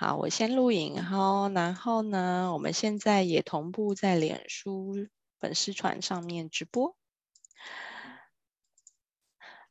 好，我先录影，哈，然后呢，我们现在也同步在脸书粉丝团上面直播。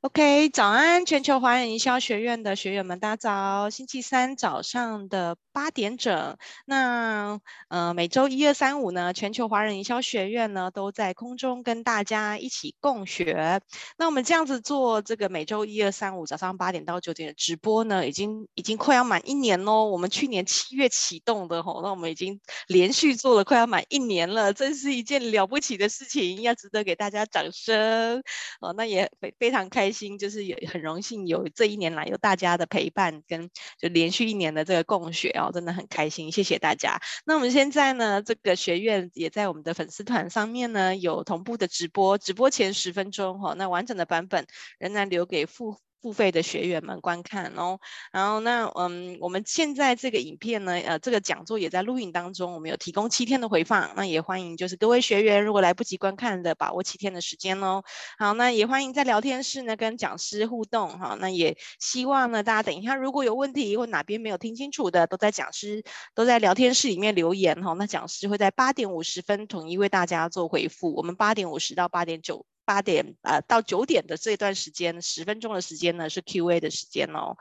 OK，早安，全球华人营销学院的学员们，大家早！星期三早上的八点整，那呃，每周一、二、三、五呢，全球华人营销学院呢都在空中跟大家一起共学。那我们这样子做这个每周一、二、三、五早上八点到九点的直播呢，已经已经快要满一年喽。我们去年七月启动的吼，那我们已经连续做了快要满一年了，真是一件了不起的事情，要值得给大家掌声哦。那也非非常开开心，就是有很荣幸有这一年来有大家的陪伴跟就连续一年的这个共学哦。真的很开心，谢谢大家。那我们现在呢，这个学院也在我们的粉丝团上面呢，有同步的直播，直播前十分钟哈，那完整的版本仍然留给付。付费的学员们观看哦，然后那嗯，我们现在这个影片呢，呃，这个讲座也在录影当中，我们有提供七天的回放，那也欢迎就是各位学员如果来不及观看的，把握七天的时间哦。好，那也欢迎在聊天室呢跟讲师互动哈，那也希望呢大家等一下如果有问题或哪边没有听清楚的，都在讲师都在聊天室里面留言哈，那讲师会在八点五十分统一为大家做回复，我们八点五十到八点九。八点呃到九点的这段时间，十分钟的时间呢是 Q&A 的时间哦。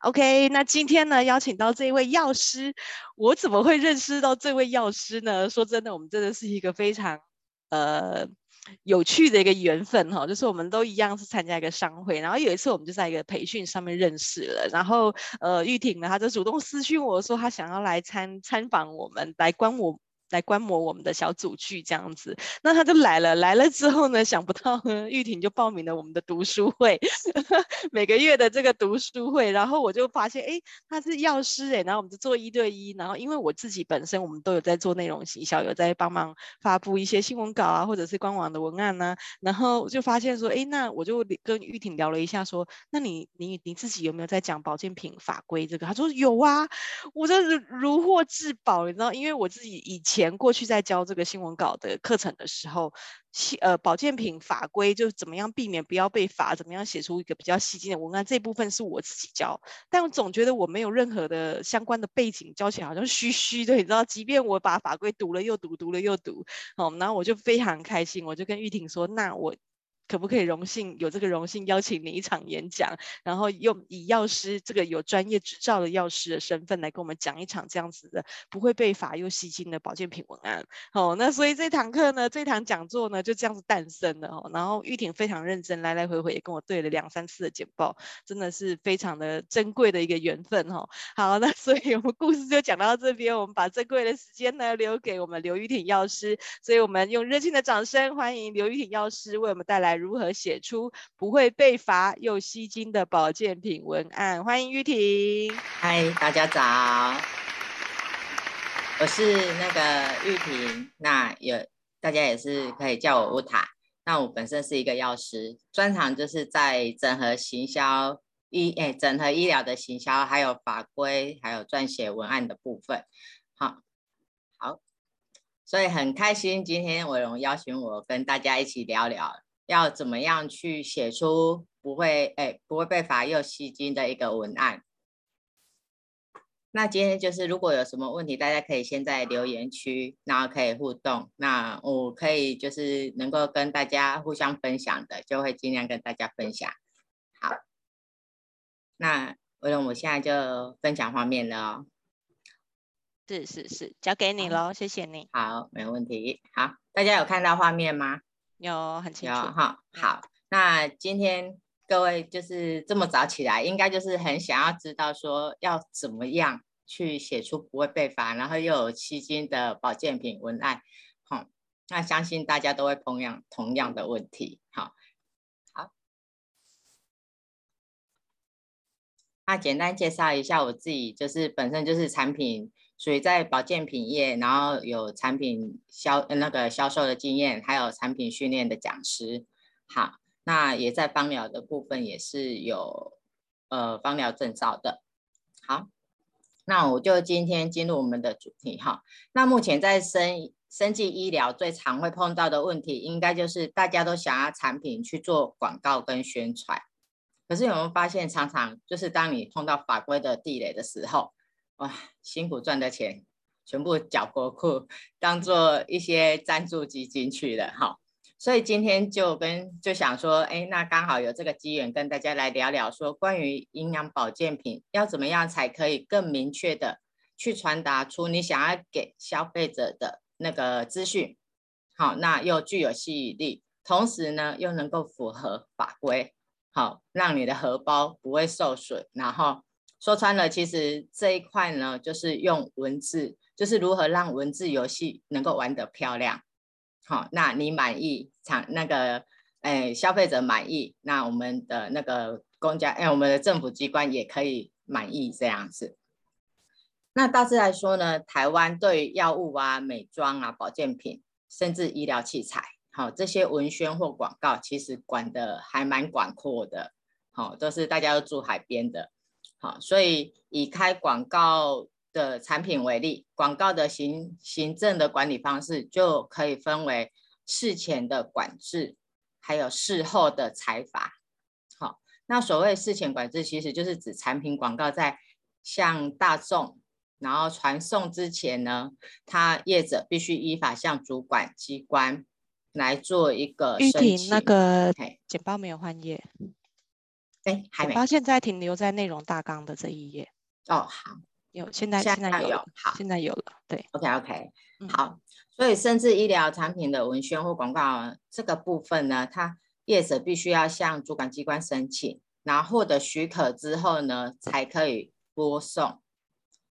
OK，那今天呢邀请到这位药师，我怎么会认识到这位药师呢？说真的，我们真的是一个非常呃有趣的一个缘分哈、哦，就是我们都一样是参加一个商会，然后有一次我们就在一个培训上面认识了，然后呃玉婷呢，她就主动私讯我说她想要来参参访我们，来观我。来观摩我们的小组剧这样子，那他就来了。来了之后呢，想不到呢，玉婷就报名了我们的读书会，每个月的这个读书会。然后我就发现，哎，他是药师哎，然后我们就做一对一。然后因为我自己本身我们都有在做内容行销，有在帮忙发布一些新闻稿啊，或者是官网的文案呐、然后就发现说，哎，那我就跟玉婷聊了一下，说，那你你你自己有没有在讲保健品法规这个？他说有啊，我真是如获至宝，你知道，因为我自己以前。前过去在教这个新闻稿的课程的时候，呃，保健品法规就怎么样避免不要被罚，怎么样写出一个比较吸睛的文案，这部分是我自己教，但我总觉得我没有任何的相关的背景，教起来好像虚虚的，你知道？即便我把法规读了又读，读了又读，好，然后我就非常开心，我就跟玉婷说，那我。可不可以荣幸有这个荣幸邀请你一场演讲，然后用以药师这个有专业执照的药师的身份来跟我们讲一场这样子的不会被罚又吸睛的保健品文案。好，那所以这堂课呢，这堂讲座呢就这样子诞生了。哦，然后玉婷非常认真，来来回回也跟我对了两三次的简报，真的是非常的珍贵的一个缘分。哦，好，那所以我们故事就讲到这边，我们把珍贵的时间呢留给我们刘玉婷药师，所以我们用热情的掌声欢迎刘玉婷药师为我们带来。如何写出不会被罚又吸睛的保健品文案？欢迎玉婷。嗨，大家早，我是那个玉婷。那有大家也是可以叫我乌塔。那我本身是一个药师，专长就是在整合行销医诶，整合医疗的行销，还有法规，还有撰写文案的部分。好，好，所以很开心今天伟荣邀请我跟大家一起聊聊。要怎么样去写出不会哎不会被罚又吸睛的一个文案？那今天就是如果有什么问题，大家可以先在留言区，然后可以互动。那我可以就是能够跟大家互相分享的，就会尽量跟大家分享。好，那我我现在就分享画面了哦。是是是，交给你喽，谢谢你。好，没问题。好，大家有看到画面吗？有很清楚。哈，好，那今天各位就是这么早起来，应该就是很想要知道说要怎么样去写出不会被罚，然后又有吸睛的保健品文案，好，那相信大家都会同样同样的问题，好，好，那简单介绍一下我自己，就是本身就是产品。所以在保健品业，然后有产品销那个销售的经验，还有产品训练的讲师。好，那也在芳疗的部分也是有呃芳疗证照的。好，那我就今天进入我们的主题哈。那目前在生生技医疗最常会碰到的问题，应该就是大家都想要产品去做广告跟宣传，可是有没有发现，常常就是当你碰到法规的地雷的时候，哇，辛苦赚的钱全部缴国库，当做一些赞助基金去了哈。所以今天就跟就想说，哎，那刚好有这个机缘跟大家来聊聊，说关于营养保健品要怎么样才可以更明确的去传达出你想要给消费者的那个资讯，好，那又具有吸引力，同时呢又能够符合法规，好，让你的荷包不会受损。然后说穿了，其实这一块呢，就是用文字，就是如何让文字游戏能够玩得漂亮。好，那你满意，厂那个，哎，消费者满意，那我们的那个公家，哎，我们的政府机关也可以满意这样子。那大致来说呢，台湾对药物啊、美妆啊、保健品，甚至医疗器材，好，这些文宣或广告，其实管得还蛮广阔的，好，都是大家都住海边的，好，所以以开广告。的产品为例，广告的行行政的管理方式就可以分为事前的管制，还有事后的裁罚。好，那所谓事前管制，其实就是指产品广告在向大众然后传送之前呢，他业者必须依法向主管机关来做一个申请。那个简报没有换页，哎，还没。现在停留在内容大纲的这一页。哦，好。有，现在现在有，有好，现在有了，对，OK OK，好，所以甚至医疗产品的文宣或广告这个部分呢，它业者必须要向主管机关申请，然后获得许可之后呢，才可以播送。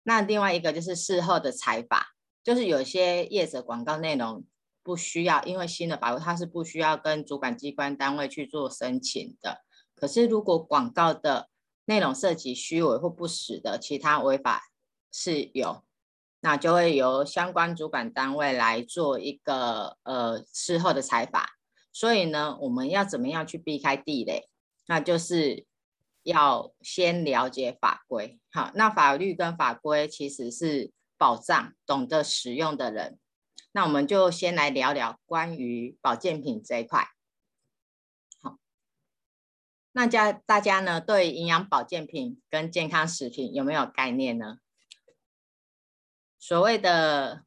那另外一个就是事后的裁罚，就是有些业者广告内容不需要，因为新的法律它是不需要跟主管机关单位去做申请的。可是如果广告的内容涉及虚伪或不实的其他违法事由，那就会由相关主管单位来做一个呃事后的裁罚。所以呢，我们要怎么样去避开地雷？那就是要先了解法规。好，那法律跟法规其实是保障懂得使用的人。那我们就先来聊聊关于保健品这一块。那家大家呢，对营养保健品跟健康食品有没有概念呢？所谓的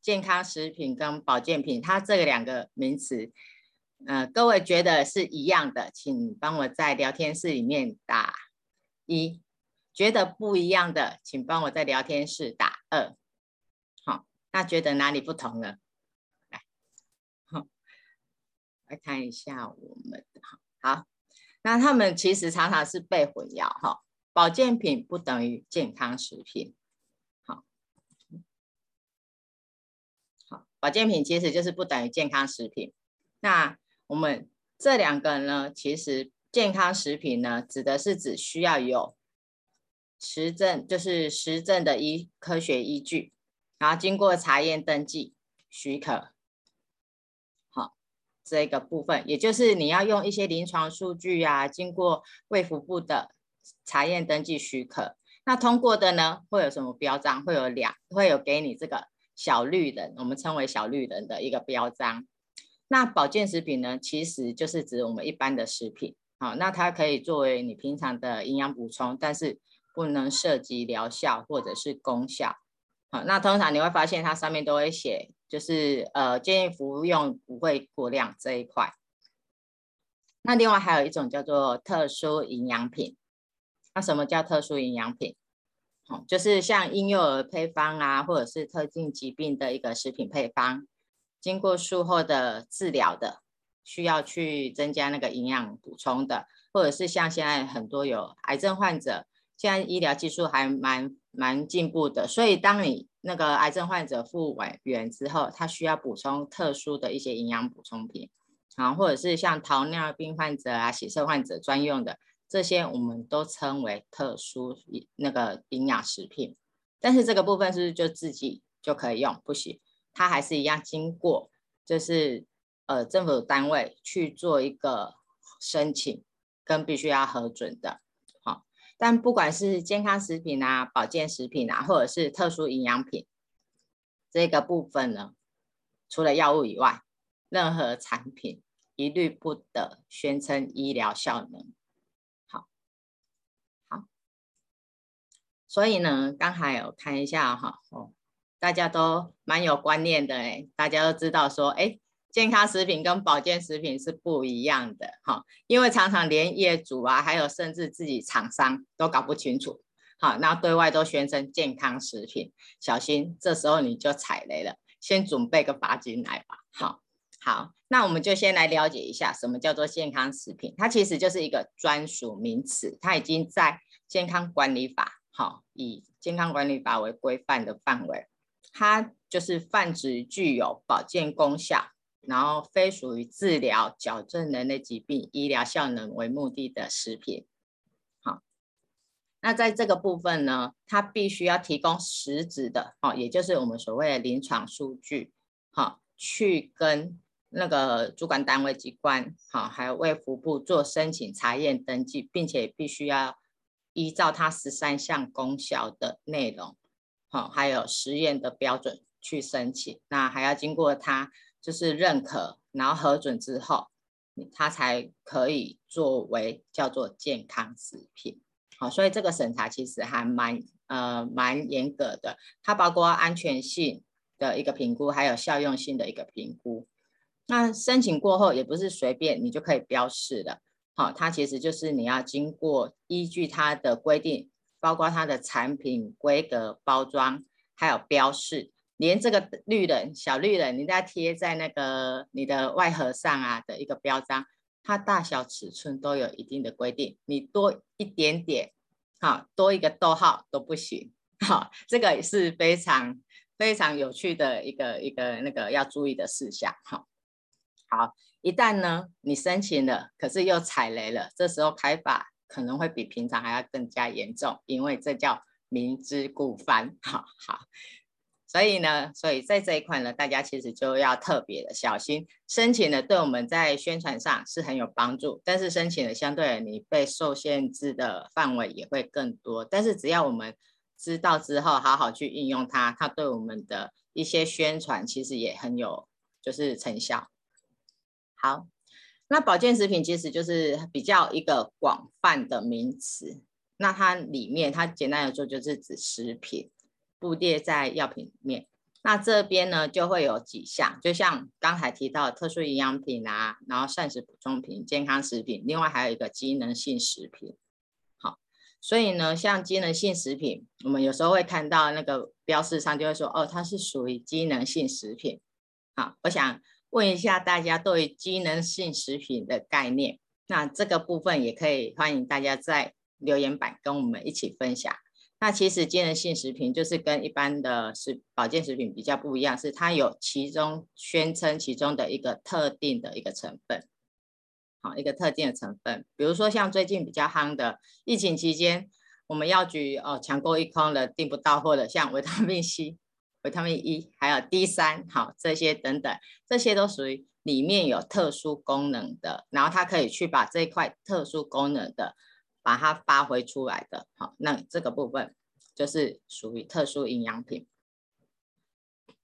健康食品跟保健品，它这两个名词，呃，各位觉得是一样的，请帮我在聊天室里面打一；觉得不一样的，请帮我在聊天室打二。好，那觉得哪里不同呢？来，好，来看一下我们的好。那他们其实常常是被混淆哈，保健品不等于健康食品，好，好，保健品其实就是不等于健康食品。那我们这两个呢，其实健康食品呢，指的是指需要有实证，就是实证的医科学依据，然后经过查验登记许可。这个部分，也就是你要用一些临床数据啊，经过卫福部的查验登记许可，那通过的呢，会有什么标章？会有两，会有给你这个小绿人，我们称为小绿人的一个标章。那保健食品呢，其实就是指我们一般的食品，好，那它可以作为你平常的营养补充，但是不能涉及疗效或者是功效。好，那通常你会发现它上面都会写。就是呃，建议服用不会过量这一块。那另外还有一种叫做特殊营养品。那什么叫特殊营养品？哦，就是像婴幼儿配方啊，或者是特定疾病的一个食品配方，经过术后的治疗的，需要去增加那个营养补充的，或者是像现在很多有癌症患者，现在医疗技术还蛮蛮进步的，所以当你那个癌症患者复原之后，他需要补充特殊的一些营养补充品，啊，或者是像糖尿病患者啊、血色患者专用的这些，我们都称为特殊那个营养食品。但是这个部分是不是就自己就可以用？不行，它还是一样经过，就是呃政府单位去做一个申请，跟必须要核准的。但不管是健康食品啊、保健食品啊，或者是特殊营养品，这个部分呢，除了药物以外，任何产品一律不得宣称医疗效能。好，好，所以呢，刚才有看一下哈，哦，大家都蛮有观念的诶，大家都知道说，哎，健康食品跟保健食品是不一样的哈，因为常常连业主啊，还有甚至自己厂商都搞不清楚，好，那对外都宣称健康食品，小心这时候你就踩雷了，先准备个罚金来吧，好。好，那我们就先来了解一下什么叫做健康食品。它其实就是一个专属名词，它已经在健康管理法，好，以健康管理法为规范的范围，它就是泛指具有保健功效，然后非属于治疗、矫正人类疾病、医疗效能为目的的食品。好，那在这个部分呢，它必须要提供实质的，哦，也就是我们所谓的临床数据，好，去跟。那个主管单位机关，好，还有卫福部做申请查验登记，并且必须要依照它十三项功效的内容，好，还有实验的标准去申请，那还要经过它就是认可，然后核准之后，它才可以作为叫做健康食品，好，所以这个审查其实还蛮呃蛮严格的，它包括安全性的一个评估，还有效用性的一个评估。那申请过后也不是随便你就可以标示的，好，它其实就是你要经过依据它的规定，包括它的产品规格、包装，还有标示，连这个绿人小绿人，你再贴在那个你的外盒上啊的一个标章，它大小尺寸都有一定的规定，你多一点点，好，多一个逗号都不行，好，这个也是非常非常有趣的一个一个那个要注意的事项，好。好，一旦呢你申请了，可是又踩雷了，这时候开法可能会比平常还要更加严重，因为这叫明知故犯。好好，所以呢，所以在这一块呢，大家其实就要特别的小心。申请呢对我们在宣传上是很有帮助，但是申请的相对你被受限制的范围也会更多。但是只要我们知道之后，好好去应用它，它对我们的一些宣传其实也很有就是成效。好，那保健食品其实就是比较一个广泛的名词。那它里面，它简单来说就是指食品，布列在药品里面。那这边呢就会有几项，就像刚才提到的特殊营养品啊，然后膳食补充品、健康食品，另外还有一个机能性食品。好，所以呢，像机能性食品，我们有时候会看到那个标示上就会说，哦，它是属于机能性食品。好，我想。问一下大家对于机能性食品的概念，那这个部分也可以欢迎大家在留言板跟我们一起分享。那其实机能性食品就是跟一般的食保健食品比较不一样，是它有其中宣称其中的一个特定的一个成分，好，一个特定的成分，比如说像最近比较夯的疫情期间，我们药局哦抢购一空的订不到货的，像维他命 C。维他命 E，还有 D 三，好，这些等等，这些都属于里面有特殊功能的，然后它可以去把这一块特殊功能的把它发挥出来的，好，那这个部分就是属于特殊营养品。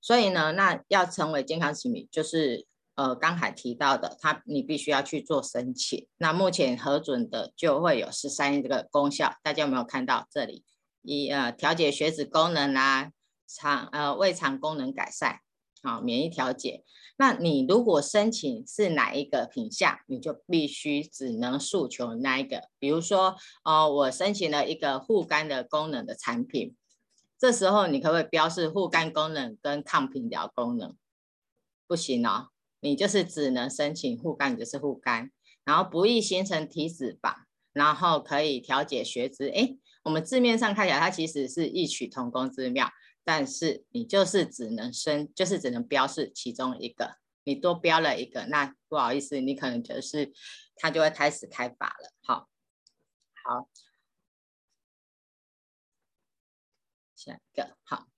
所以呢，那要成为健康食品，就是呃刚才提到的，它你必须要去做申请。那目前核准的就会有十三这个功效，大家有没有看到这里？一呃调节血脂功能啊。肠呃胃肠功能改善，好，免疫调节。那你如果申请是哪一个品项，你就必须只能诉求那一个。比如说，哦，我申请了一个护肝的功能的产品，这时候你可不可以标示护肝功能跟抗贫疗功能？不行哦，你就是只能申请护肝，就是护肝，然后不易形成体脂肪，然后可以调节血脂。诶，我们字面上看起来，它其实是异曲同工之妙。但是你就是只能申，就是只能标示其中一个，你多标了一个，那不好意思，你可能就是他就会开始开罚了。好，好，下一个好，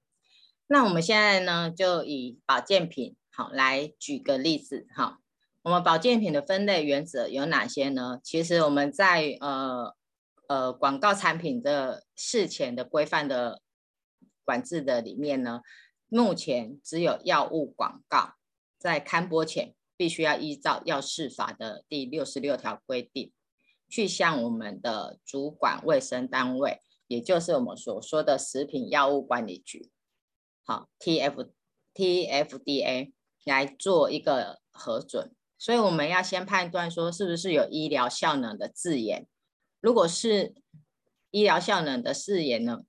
那我们现在呢就以保健品好来举个例子哈。我们保健品的分类原则有哪些呢？其实我们在呃呃广告产品的事前的规范的。管制的里面呢，目前只有药物广告在刊播前，必须要依照药事法的第六十六条规定，去向我们的主管卫生单位，也就是我们所说的食品药物管理局，好，TF TFDA 来做一个核准。所以我们要先判断说是不是有医疗效能的字眼。如果是医疗效能的字眼呢，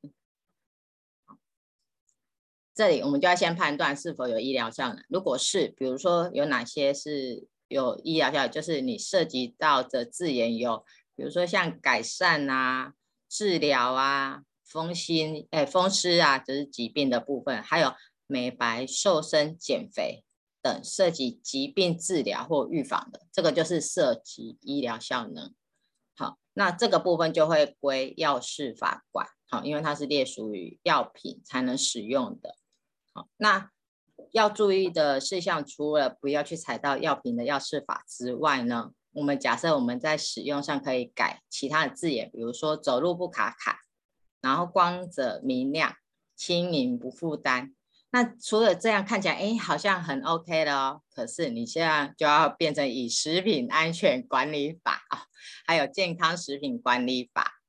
这里我们就要先判断是否有医疗效能。如果是，比如说有哪些是有医疗效，就是你涉及到的字眼有，比如说像改善啊。治疗啊，风湿哎，风湿啊，这、就是疾病的部分，还有美白、瘦身、减肥等涉及疾病治疗或预防的，这个就是涉及医疗效能。好，那这个部分就会归药事法管。好，因为它是列属于药品才能使用的。好，那要注意的事项，除了不要去踩到药品的药事法之外呢，我们假设我们在使用上可以改其他的字眼，比如说走路不卡卡，然后光泽明亮、轻盈不负担。那除了这样看起来，哎，好像很 OK 的哦。可是你现在就要变成以食品安全管理法啊，还有健康食品管理法，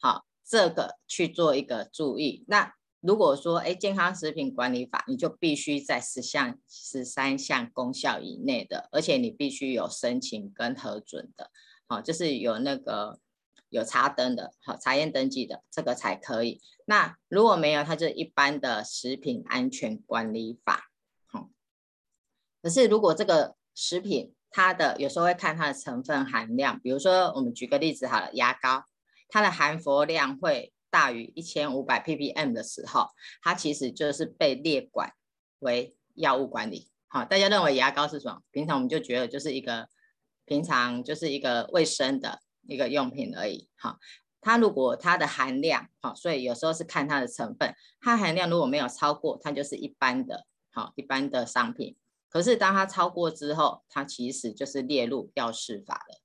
好，这个去做一个注意。那如果说，哎，健康食品管理法，你就必须在十项、十三项功效以内的，而且你必须有申请跟核准的，好，就是有那个有查登的，好，查验登记的，这个才可以。那如果没有，它就一般的食品安全管理法，好。可是如果这个食品，它的有时候会看它的成分含量，比如说我们举个例子好了，牙膏，它的含氟量会。大于一千五百 ppm 的时候，它其实就是被列管为药物管理。好，大家认为牙膏是什么？平常我们就觉得就是一个平常就是一个卫生的一个用品而已。好，它如果它的含量，好，所以有时候是看它的成分，它含量如果没有超过，它就是一般的，好，一般的商品。可是当它超过之后，它其实就是列入药事法了。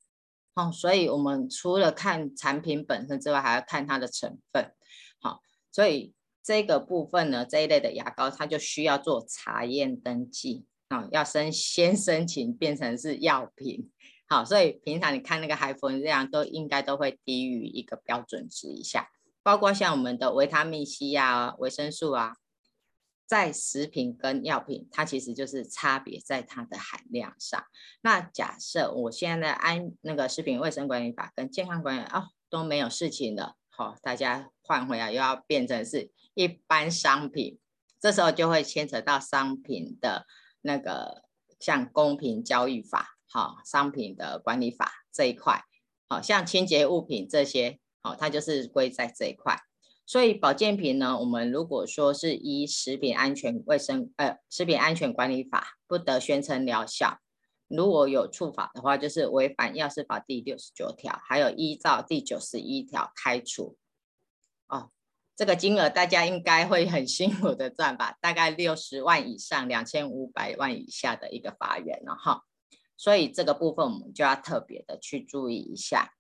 哦，所以我们除了看产品本身之外，还要看它的成分。好，所以这个部分呢，这一类的牙膏它就需要做查验登记啊，要申先申请变成是药品。好，所以平常你看那个含氟量都应该都会低于一个标准值以下，包括像我们的维他命 C 啊、维生素啊。在食品跟药品，它其实就是差别在它的含量上。那假设我现在按那个食品卫生管理法跟健康管理哦都没有事情了，好，大家换回来又要变成是一般商品，这时候就会牵扯到商品的那个像公平交易法，好，商品的管理法这一块，好像清洁物品这些，好，它就是归在这一块。所以保健品呢，我们如果说是依食品安全卫生呃食品安全管理法不得宣称疗效，如果有触法的话，就是违反药事法第六十九条，还有依照第九十一条开除。哦，这个金额大家应该会很辛苦的赚吧？大概六十万以上两千五百万以下的一个罚锾了哈。所以这个部分我们就要特别的去注意一下。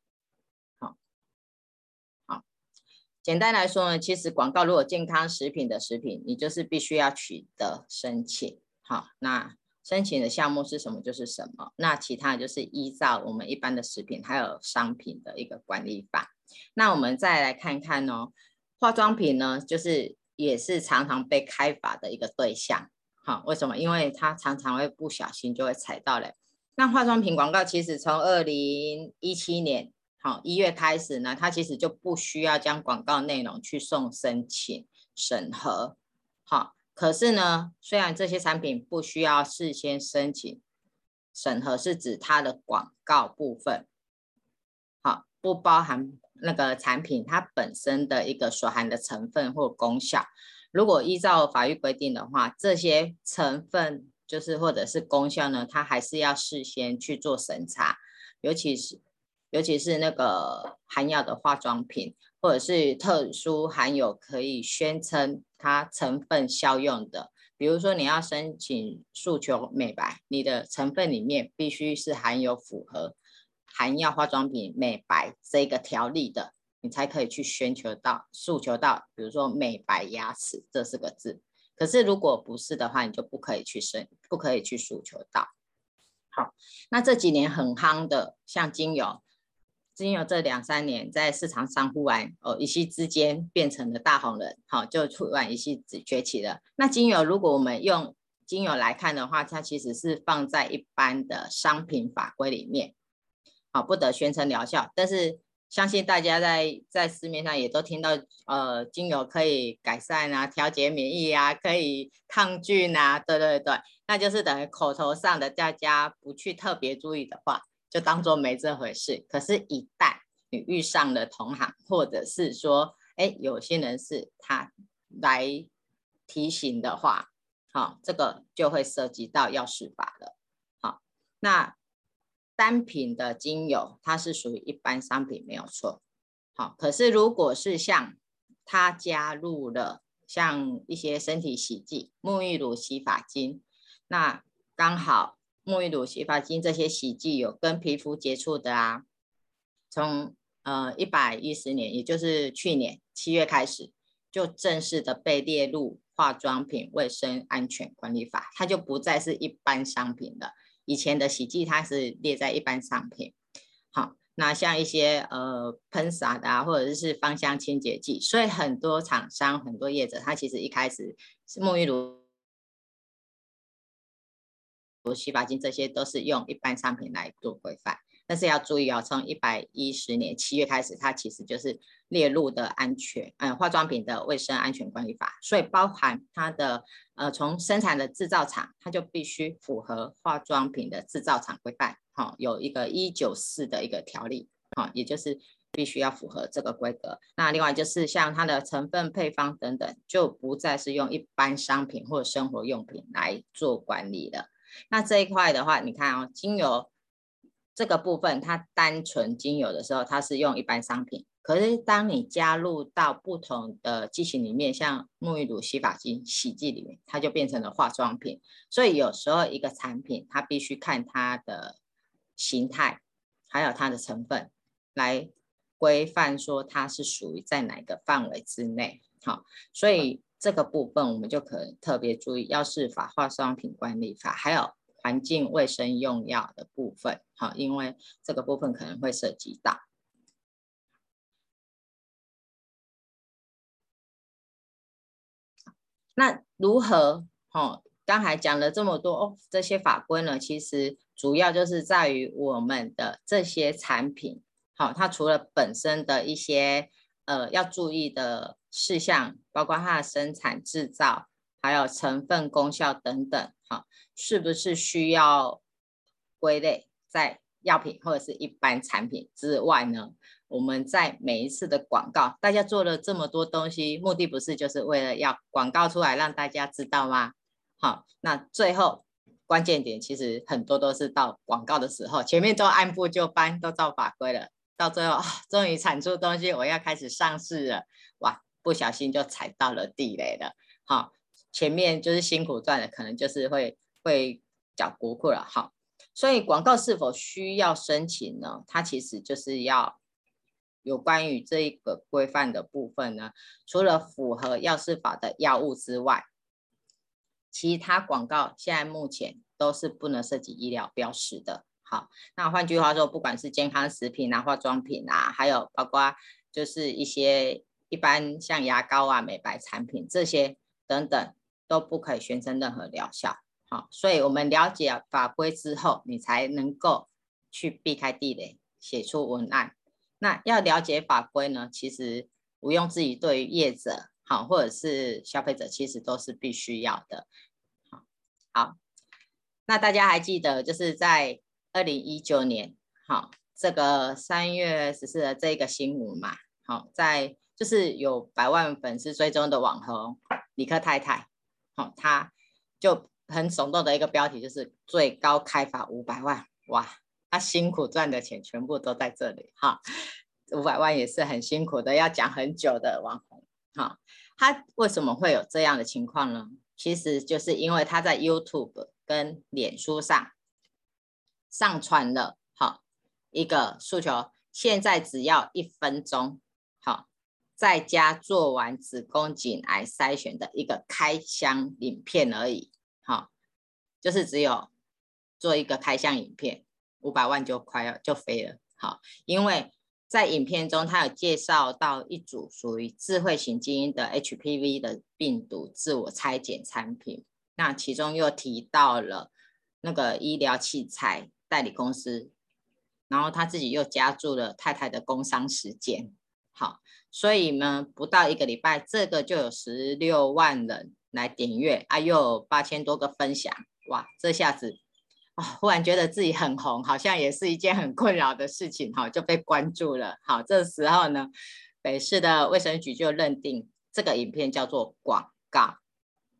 简单来说呢，其实广告如果健康食品的食品，你就是必须要取得申请。好，那申请的项目是什么就是什么。那其他就是依照我们一般的食品还有商品的一个管理法。那我们再来看看哦，化妆品呢，就是也是常常被开罚的一个对象。好，为什么？因为它常常会不小心就会踩到嘞。那化妆品广告其实从二零一七年。好，一月开始呢，它其实就不需要将广告内容去送申请审核。好，可是呢，虽然这些产品不需要事先申请审核，是指它的广告部分，好，不包含那个产品它本身的一个所含的成分或功效。如果依照法律规定的话，这些成分就是或者是功效呢，它还是要事先去做审查，尤其是。尤其是那个含药的化妆品，或者是特殊含有可以宣称它成分效用的，比如说你要申请诉求美白，你的成分里面必须是含有符合含药化妆品美白这个条例的，你才可以去宣求到诉求到，比如说美白牙齿这四个字。可是如果不是的话，你就不可以去申，不可以去诉求到。好，那这几年很夯的，像精油。经由这两三年在市场上忽然哦一夕之间变成了大红人，好，就突然一夕崛起了。那精油如果我们用精油来看的话，它其实是放在一般的商品法规里面，好，不得宣称疗效。但是相信大家在在市面上也都听到，呃，精油可以改善啊，调节免疫啊，可以抗菌啊，对对对，那就是等于口头上的，大家不去特别注意的话。就当做没这回事。可是，一旦你遇上了同行，或者是说，哎，有些人是他来提醒的话，好，这个就会涉及到要事法了。好，那单品的精油，它是属于一般商品，没有错。好，可是如果是像它加入了像一些身体洗剂、沐浴乳、洗发精，那刚好。沐浴乳、洗发精这些洗剂有跟皮肤接触的啊，从呃一百一十年，也就是去年七月开始，就正式的被列入化妆品卫生安全管理法，它就不再是一般商品了。以前的洗剂它是列在一般商品，好，那像一些呃喷洒的啊，或者是芳香清洁剂，所以很多厂商、很多业者，他其实一开始是沐浴乳。洗发精这些都是用一般商品来做规范，但是要注意哦，从一百一十年七月开始，它其实就是列入的安全，嗯，化妆品的卫生安全管理法，所以包含它的呃，从生产的制造厂，它就必须符合化妆品的制造厂规范，好，有一个一九四的一个条例，好，也就是必须要符合这个规格。那另外就是像它的成分配方等等，就不再是用一般商品或生活用品来做管理了。那这一块的话，你看哦，精油这个部分，它单纯精油的时候，它是用一般商品。可是当你加入到不同的剂型里面，像沐浴乳、洗发精、洗剂里面，它就变成了化妆品。所以有时候一个产品，它必须看它的形态，还有它的成分，来规范说它是属于在哪个范围之内。好，所以。这个部分我们就可能特别注意药事法、化妆品管理法，还有环境卫生用药的部分，好，因为这个部分可能会涉及到。那如何？哦，刚才讲了这么多哦，这些法规呢，其实主要就是在于我们的这些产品，好，它除了本身的一些呃要注意的。事项包括它的生产制造，还有成分功效等等，哈，是不是需要归类在药品或者是一般产品之外呢？我们在每一次的广告，大家做了这么多东西，目的不是就是为了要广告出来让大家知道吗？好，那最后关键点其实很多都是到广告的时候，前面都按部就班，都照法规了，到最后终于产出东西，我要开始上市了，哇！不小心就踩到了地雷了，好，前面就是辛苦赚的，可能就是会会缴国库了，好，所以广告是否需要申请呢？它其实就是要有关于这一个规范的部分呢，除了符合药事法的药物之外，其他广告现在目前都是不能涉及医疗标识的，好，那换句话说，不管是健康食品啊、化妆品啊，还有包括就是一些。一般像牙膏啊、美白产品这些等等都不可以宣称任何疗效。好，所以我们了解法规之后，你才能够去避开地雷，写出文案。那要了解法规呢，其实毋庸置疑，对于业者好或者是消费者，其实都是必须要的。好，好，那大家还记得就是在二零一九年，好，这个三月十四的这个新闻嘛？好，在就是有百万粉丝追踪的网红李克太太，好，他就很耸动的一个标题，就是最高开发五百万，哇，他辛苦赚的钱全部都在这里，哈，五百万也是很辛苦的，要讲很久的网红，哈，他为什么会有这样的情况呢？其实就是因为他在 YouTube 跟脸书上上传了，好，一个诉求，现在只要一分钟。在家做完子宫颈癌筛选的一个开箱影片而已，好，就是只有做一个开箱影片，五百万就快要就飞了，好，因为在影片中，他有介绍到一组属于智慧型基因的 HPV 的病毒自我拆解产品。那其中又提到了那个医疗器材代理公司，然后他自己又加注了太太的工商时间。好，所以呢，不到一个礼拜，这个就有十六万人来点阅，啊，又有八千多个分享，哇，这下子啊。忽然觉得自己很红，好像也是一件很困扰的事情，哈，就被关注了。好，这时候呢，北市的卫生局就认定这个影片叫做广告，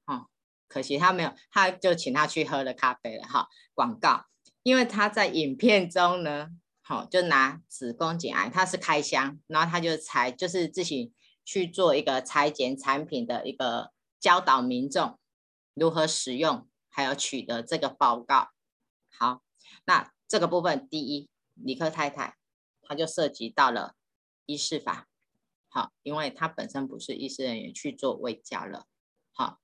哦，可惜他没有，他就请他去喝了咖啡了，哈，广告，因为他在影片中呢，好，就拿子宫颈癌，他是开箱，然后他就裁，就是自己去做一个裁剪产品的一个教导民众如何使用，还有取得这个报告。好，那这个部分第一，李克太太，她就涉及到了医师法，好，因为她本身不是医师人员去做卫教了，好。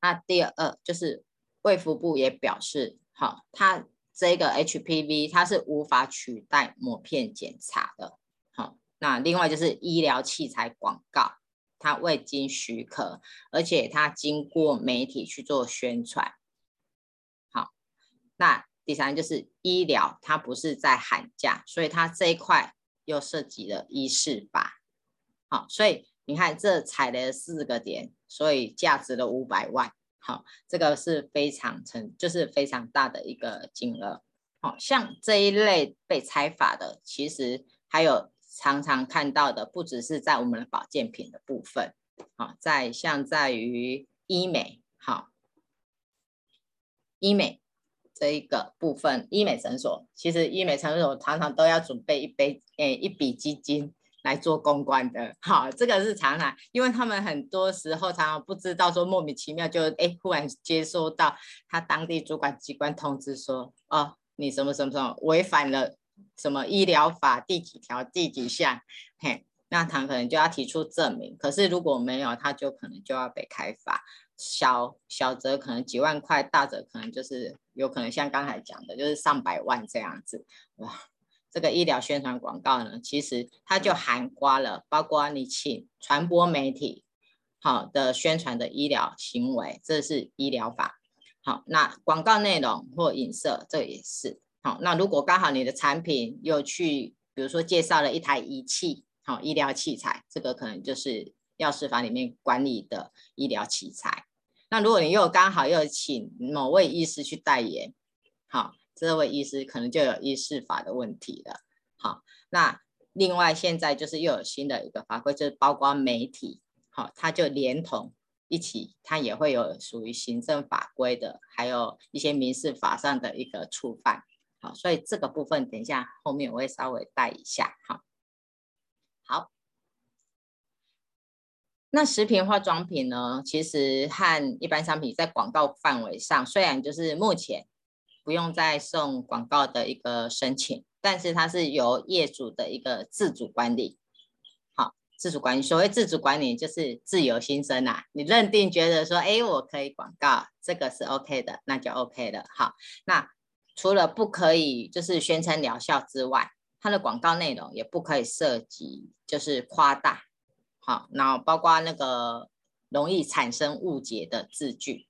那第二就是卫福部也表示，好，它这个 HPV 它是无法取代抹片检查的，好。那另外就是医疗器材广告，它未经许可，而且它经过媒体去做宣传。好那第三就是医疗，它不是在喊价，所以它这一块又涉及了医事法。好，所以你看这踩了四个点，所以价值了五百万。好，这个是非常成，就是非常大的一个金额。好，像这一类被拆法的，其实还有常常看到的，不只是在我们的保健品的部分，好，在像在于医美，好，医美。这一个部分，医美诊所其实医美诊所常常都要准备一杯诶一笔基金来做公关的，好，这个是常常，因为他们很多时候常常不知道说莫名其妙就诶忽然接收到他当地主管机关通知说，哦，你什么什么什么违反了什么医疗法第几条第几项，嘿，那他可能就要提出证明，可是如果没有，他就可能就要被开罚。小小则可能几万块，大则可能就是有可能像刚才讲的，就是上百万这样子。哇，这个医疗宣传广告呢，其实它就涵盖了，包括你请传播媒体好的宣传的医疗行为，这是医疗法。好，那广告内容或影射，这也是。好，那如果刚好你的产品又去，比如说介绍了一台仪器，好，医疗器材，这个可能就是。药师法里面管理的医疗器材，那如果你又刚好又请某位医师去代言，好，这位医师可能就有医事法的问题了。好，那另外现在就是又有新的一个法规，就是包括媒体，好，它就连同一起，它也会有属于行政法规的，还有一些民事法上的一个触犯。好，所以这个部分等一下后面我会稍微带一下。好，好。那食品化妆品呢？其实和一般商品在广告范围上，虽然就是目前不用再送广告的一个申请，但是它是由业主的一个自主管理。好，自主管理，所谓自主管理就是自由心生啊。你认定觉得说，哎，我可以广告，这个是 OK 的，那就 OK 了。好，那除了不可以就是宣称疗效之外，它的广告内容也不可以涉及就是夸大。好，那包括那个容易产生误解的字句。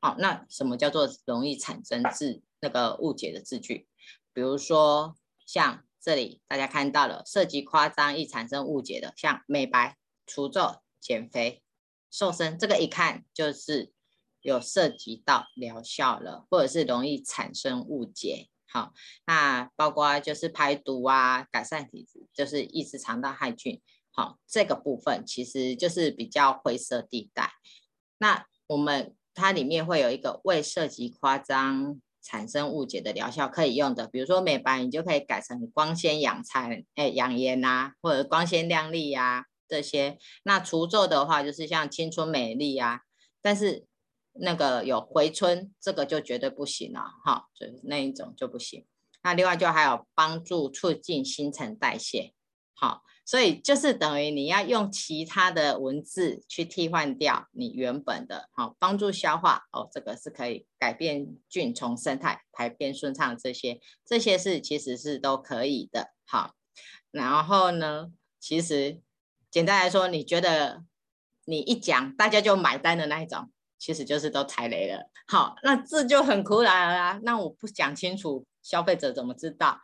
好，那什么叫做容易产生字那个误解的字句？比如说像这里大家看到了，涉及夸张易产生误解的，像美白、除皱、减肥、瘦身，这个一看就是有涉及到疗效了，或者是容易产生误解。好，那包括就是排毒啊，改善体质，就是抑制肠道害菌。好，这个部分其实就是比较灰色地带。那我们它里面会有一个未涉及夸张产生误解的疗效可以用的，比如说美白，你就可以改成光鲜养残，哎，养颜呐，或者光鲜亮丽呀这些。那除皱的话，就是像青春美丽呀，但是那个有回春，这个就绝对不行了，哈，就那一种就不行。那另外就还有帮助促进新陈代谢，好。所以就是等于你要用其他的文字去替换掉你原本的，好，帮助消化哦，这个是可以改变菌丛生态、排便顺畅这些，这些是其实是都可以的，好。然后呢，其实简单来说，你觉得你一讲大家就买单的那一种，其实就是都踩雷了。好，那这就很苦恼了啊。那我不讲清楚，消费者怎么知道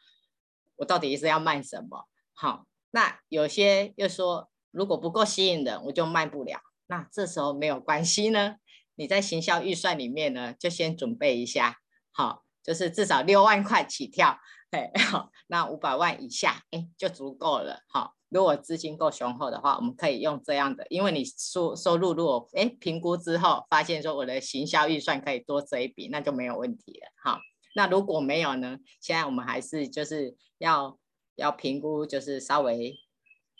我到底是要卖什么？好，那有些又说，如果不够吸引人，我就卖不了。那这时候没有关系呢，你在行销预算里面呢，就先准备一下，好，就是至少六万块起跳，哎，好，那五百万以下，哎，就足够了，好。如果资金够雄厚的话，我们可以用这样的，因为你收收入如果哎评估之后发现说我的行销预算可以多这一笔，那就没有问题了，好。那如果没有呢？现在我们还是就是要要评估，就是稍微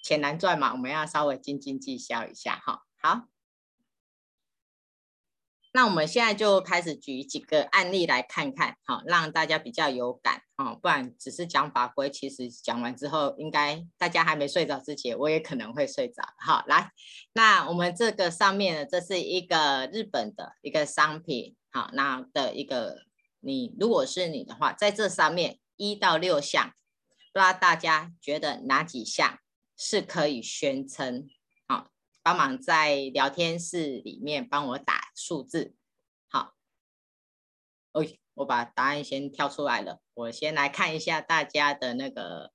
钱难赚嘛，我们要稍微斤斤计较一下，哈，好。那我们现在就开始举几个案例来看看，好，让大家比较有感，哦，不然只是讲法规，其实讲完之后，应该大家还没睡着之前，我也可能会睡着。好，来，那我们这个上面呢，这是一个日本的一个商品，好，那的一个，你如果是你的话，在这上面一到六项，不知道大家觉得哪几项是可以宣称？好帮忙在聊天室里面帮我打数字，好，哦，我把答案先跳出来了，我先来看一下大家的那个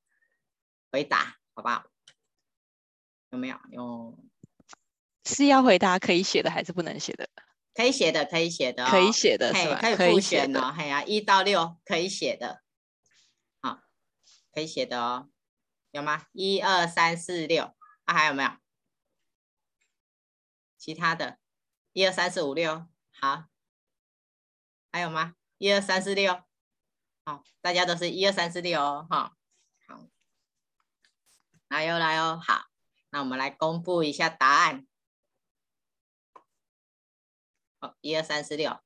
回答，好不好？有没有？有，是要回答可以写的还是不能写的？可以写的，可以写的，可以写的，是吧？可以复选哦，嘿呀，一到六可以写的，好，可以写的哦，有吗？一二三四六，啊，还有没有？其他的，一二三四五六，好，还有吗？一二三四六，好，大家都是一二三四六哦，哈，好，来哟来哟，好，那我们来公布一下答案，好，一二三四六，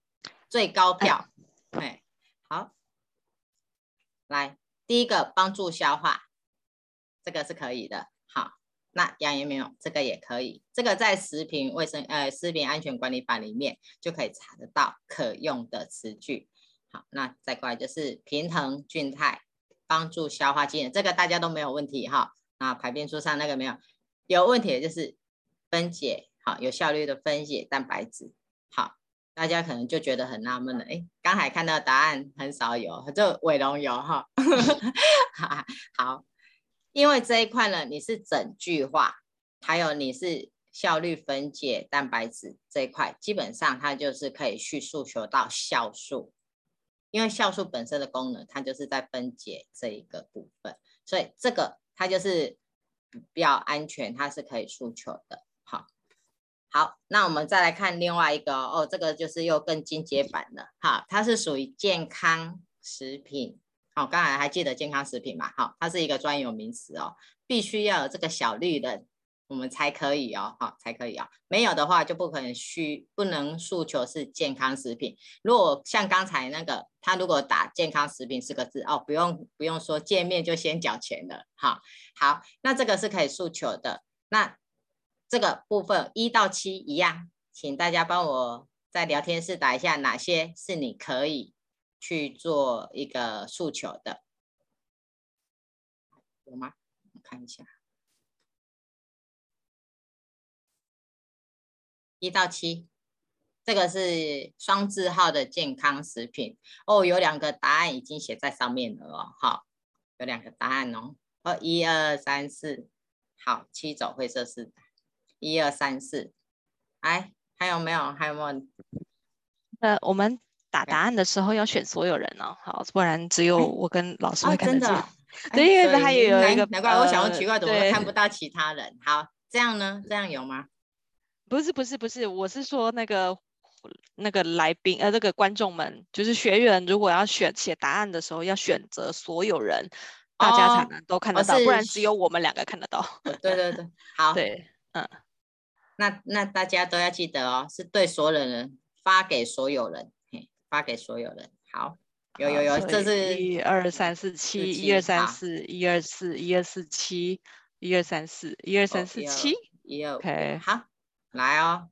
最高票，哎，好，来，第一个帮助消化，这个是可以的。好那养颜棉这个也可以，这个在食品卫生呃食品安全管理法里面就可以查得到可用的词句。好，那再过来就是平衡菌态，帮助消化机能，这个大家都没有问题哈。那排便书上那个没有，有问题的就是分解，好，有效率的分解蛋白质。好，大家可能就觉得很纳闷了，哎，刚才看到答案很少有，就伟龙有哈。好。因为这一块呢，你是整句话，还有你是效率分解蛋白质这一块，基本上它就是可以去诉求到酵素，因为酵素本身的功能，它就是在分解这一个部分，所以这个它就是比较安全，它是可以诉求的。好，那我们再来看另外一个哦，这个就是又更进阶版的，哈，它是属于健康食品。好，刚才还记得健康食品嘛？好，它是一个专有名词哦，必须要有这个小绿人，我们才可以哦，好，才可以哦，没有的话就不可能需不能诉求是健康食品。如果像刚才那个，他如果打健康食品四个字哦，不用不用说见面就先缴钱了，好，好，那这个是可以诉求的。那这个部分一到七一样，请大家帮我在聊天室打一下哪些是你可以。去做一个诉求的，有吗？我看一下，一到七，这个是双字号的健康食品哦。有两个答案已经写在上面了哦。好，有两个答案哦。哦，一二三四，好，七种灰色是一二三四，哎，还有没有？还有没有？呃，我们。打答案的时候要选所有人哦，好，不然只有我跟老师会看得见。啊、对，因为他也有一个，难怪我想要奇怪，怎么会看不到其他人？好，这样呢？这样有吗？不是不是不是，我是说那个那个来宾呃，那个观众们，就是学员，如果要选写答案的时候，要选择所有人，大家才能都看得到，哦、不然只有我们两个看得到。对对对，好，对，嗯，那那大家都要记得哦，是对所有人发给所有人。嘿发给所有人。好，有有有，这是一二三四七，一二三四，一二四，一二四七，一二三四，一二三四七，一二。OK，好，来哦，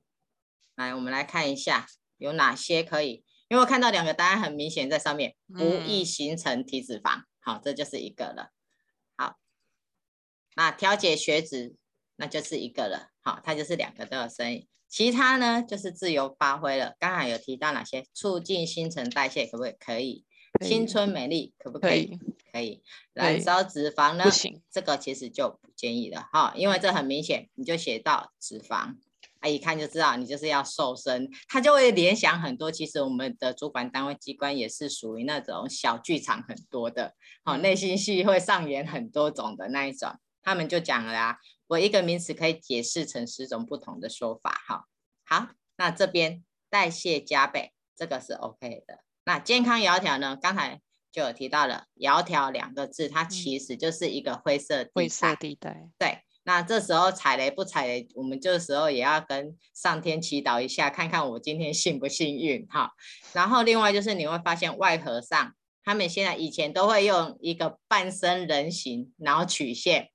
来，我们来看一下有哪些可以，因为我看到两个答案很明显在上面，不易形成体脂肪。嗯、好，这就是一个了。好，那调节血脂，那就是一个了。好，它就是两个都有声音。其他呢，就是自由发挥了。刚才有提到哪些？促进新陈代谢，可不可以？可以。青春美丽，可不可以？可以。燃烧脂肪呢？这个其实就不建议了哈，因为这很明显，你就写到脂肪，啊，一看就知道你就是要瘦身，他就会联想很多。其实我们的主管单位机关也是属于那种小剧场很多的，好，内心戏会上演很多种的那一种。他们就讲了啊。我一个名词可以解释成十种不同的说法，哈，好，那这边代谢加倍，这个是 OK 的。那健康窈窕呢？刚才就有提到了“窈窕”两个字，它其实就是一个灰色地带。灰色地带。对，那这时候踩雷不踩雷，我们这时候也要跟上天祈祷一下，看看我今天幸不幸运，哈。然后另外就是你会发现外和尚，他们现在以前都会用一个半身人形，然后曲线。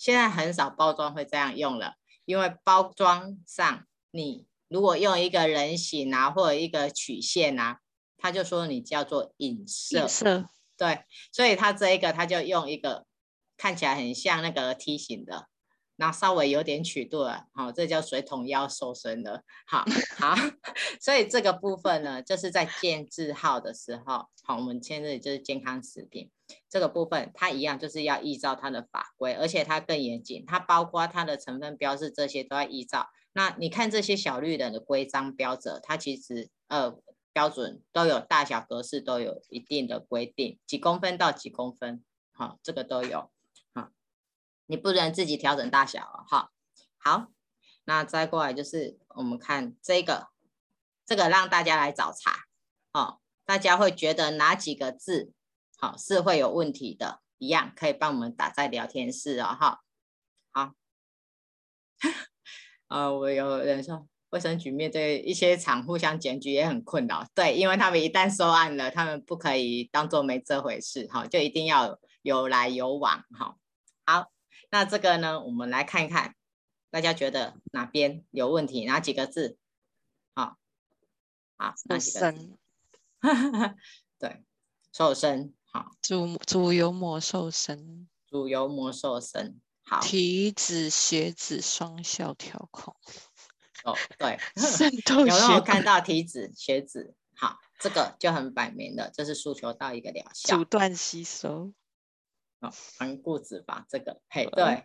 现在很少包装会这样用了，因为包装上你如果用一个人形啊，或者一个曲线啊，他就说你叫做影射。影射。对，所以他这一个他就用一个看起来很像那个梯形的。那稍微有点曲度了，好，这叫水桶腰瘦身的，好好，所以这个部分呢，就是在建字号的时候，好，我们签的就是健康食品这个部分，它一样就是要依照它的法规，而且它更严谨，它包括它的成分标示这些都要依照。那你看这些小绿人的规章标准，它其实呃标准都有大小格式都有一定的规定，几公分到几公分，好，这个都有。你不能自己调整大小哦，哈，好，那再过来就是我们看这个，这个让大家来找茬，哦，大家会觉得哪几个字，好，是会有问题的，一样可以帮我们打在聊天室哦，哈，好，呃，我有人说卫生局面对一些厂互相检举也很困扰，对，因为他们一旦收案了，他们不可以当做没这回事，哈，就一定要有来有往，哈，好。那这个呢，我们来看一看，大家觉得哪边有问题？哪几个字？好，好，哪几个字？对，瘦身。好，主主油抹瘦身。主油抹瘦身。好，体脂血脂双效调控。哦，对，有没有看到体脂血脂？好，这个就很摆明的，这是诉求到一个疗效，阻断吸收。哦，顽固脂肪这个，嘿，对，啊、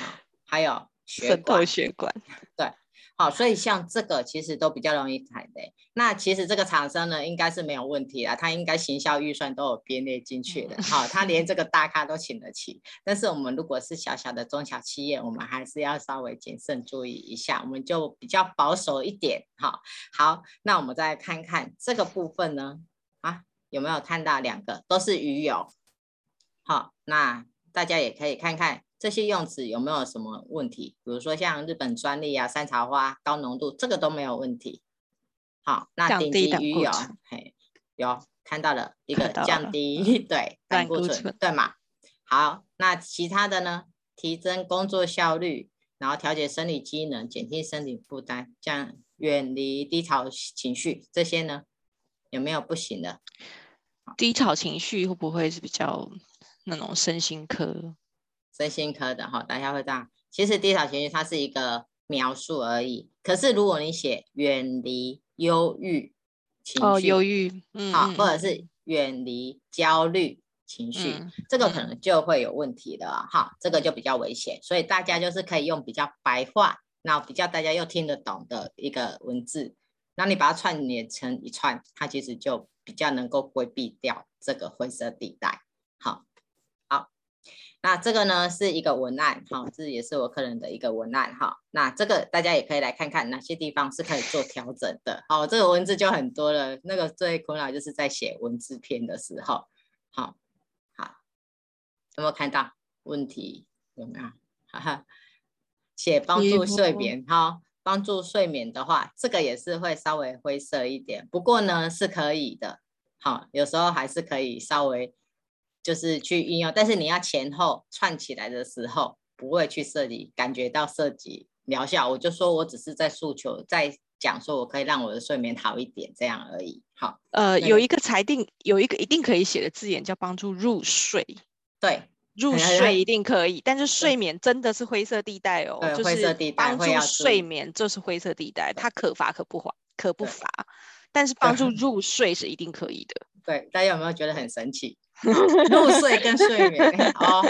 哦，还有血管，血管，对，好，所以像这个其实都比较容易踩雷。那其实这个厂商呢，应该是没有问题啦，他应该行销预算都有编列进去的，好、嗯哦，他连 这个大咖都请得起。但是我们如果是小小的中小企业，我们还是要稍微谨慎注意一下，我们就比较保守一点，好、哦，好，那我们再来看看这个部分呢，啊，有没有看到两个都是鱼油？好，那大家也可以看看这些用词有没有什么问题，比如说像日本专利啊、山茶花高浓度，这个都没有问题。好，那顶级鱼油，嘿，有看到了一个降低 对胆固醇，对吗？好，那其他的呢？提升工作效率，然后调节生理机能，减轻身体负担，这样远离低潮情绪，这些呢有没有不行的？低潮情绪会不会是比较？那种身心科，身心科的哈，大家会这样。其实低潮情绪它是一个描述而已。可是如果你写远离忧郁情绪，哦，忧郁，嗯，好，或者是远离焦虑情绪，嗯，这个可能就会有问题的哈，嗯，这个就比较危险。所以大家就是可以用比较白话，那比较大家又听得懂的一个文字，那你把它串联成一串，它其实就比较能够规避掉这个灰色地带。好。那这个呢是一个文案，哈，这也是我客人的一个文案，哈。那这个大家也可以来看看哪些地方是可以做调整的，好，这个文字就很多了。那个最苦恼就是在写文字篇的时候，好，好，有没有看到问题？有没有？哈哈，写帮助睡眠，哈，帮助睡眠的话，这个也是会稍微灰色一点，不过呢是可以的，好，有时候还是可以稍微。就是去应用，但是你要前后串起来的时候，不会去涉及，感觉到涉及疗效。我就说我只是在诉求，在讲说我可以让我的睡眠好一点，这样而已。好，呃，有一个裁定，有一个一定可以写的字眼叫帮助入睡。对，入睡一定可以，但是睡眠真的是灰色地带哦，就是帮助睡眠就是灰色地带，它可罚可不罚，可不罚，但是帮助入睡是一定可以的。对，大家有没有觉得很神奇？入睡跟睡眠 哦，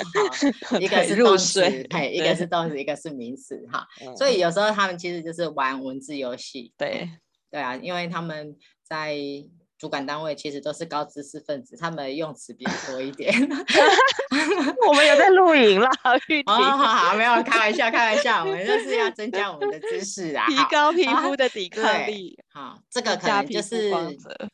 好，一个是动词，哎，一个是动词，一个是名词，哈，所以有时候他们其实就是玩文字游戏，对，对啊，因为他们在。主管单位其实都是高知识分子，他们用词比较多一点。我们有在录影啦，玉婷。好好好，没有开玩笑，开玩笑，我们就是要增加我们的知识啊，提高皮肤的抵抗力。好，这个可能就是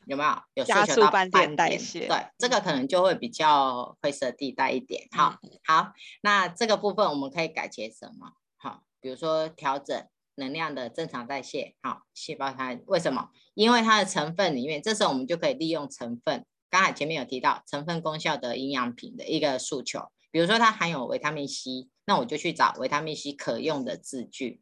有没有有加速斑点代谢？对，这个可能就会比较灰色地带一点。好，好，那这个部分我们可以改写什么？好，比如说调整。能量的正常代谢，好，细胞它为什么？因为它的成分里面，这时候我们就可以利用成分。刚才前面有提到成分功效的营养品的一个诉求，比如说它含有维他命 C，那我就去找维他命 C 可用的字句。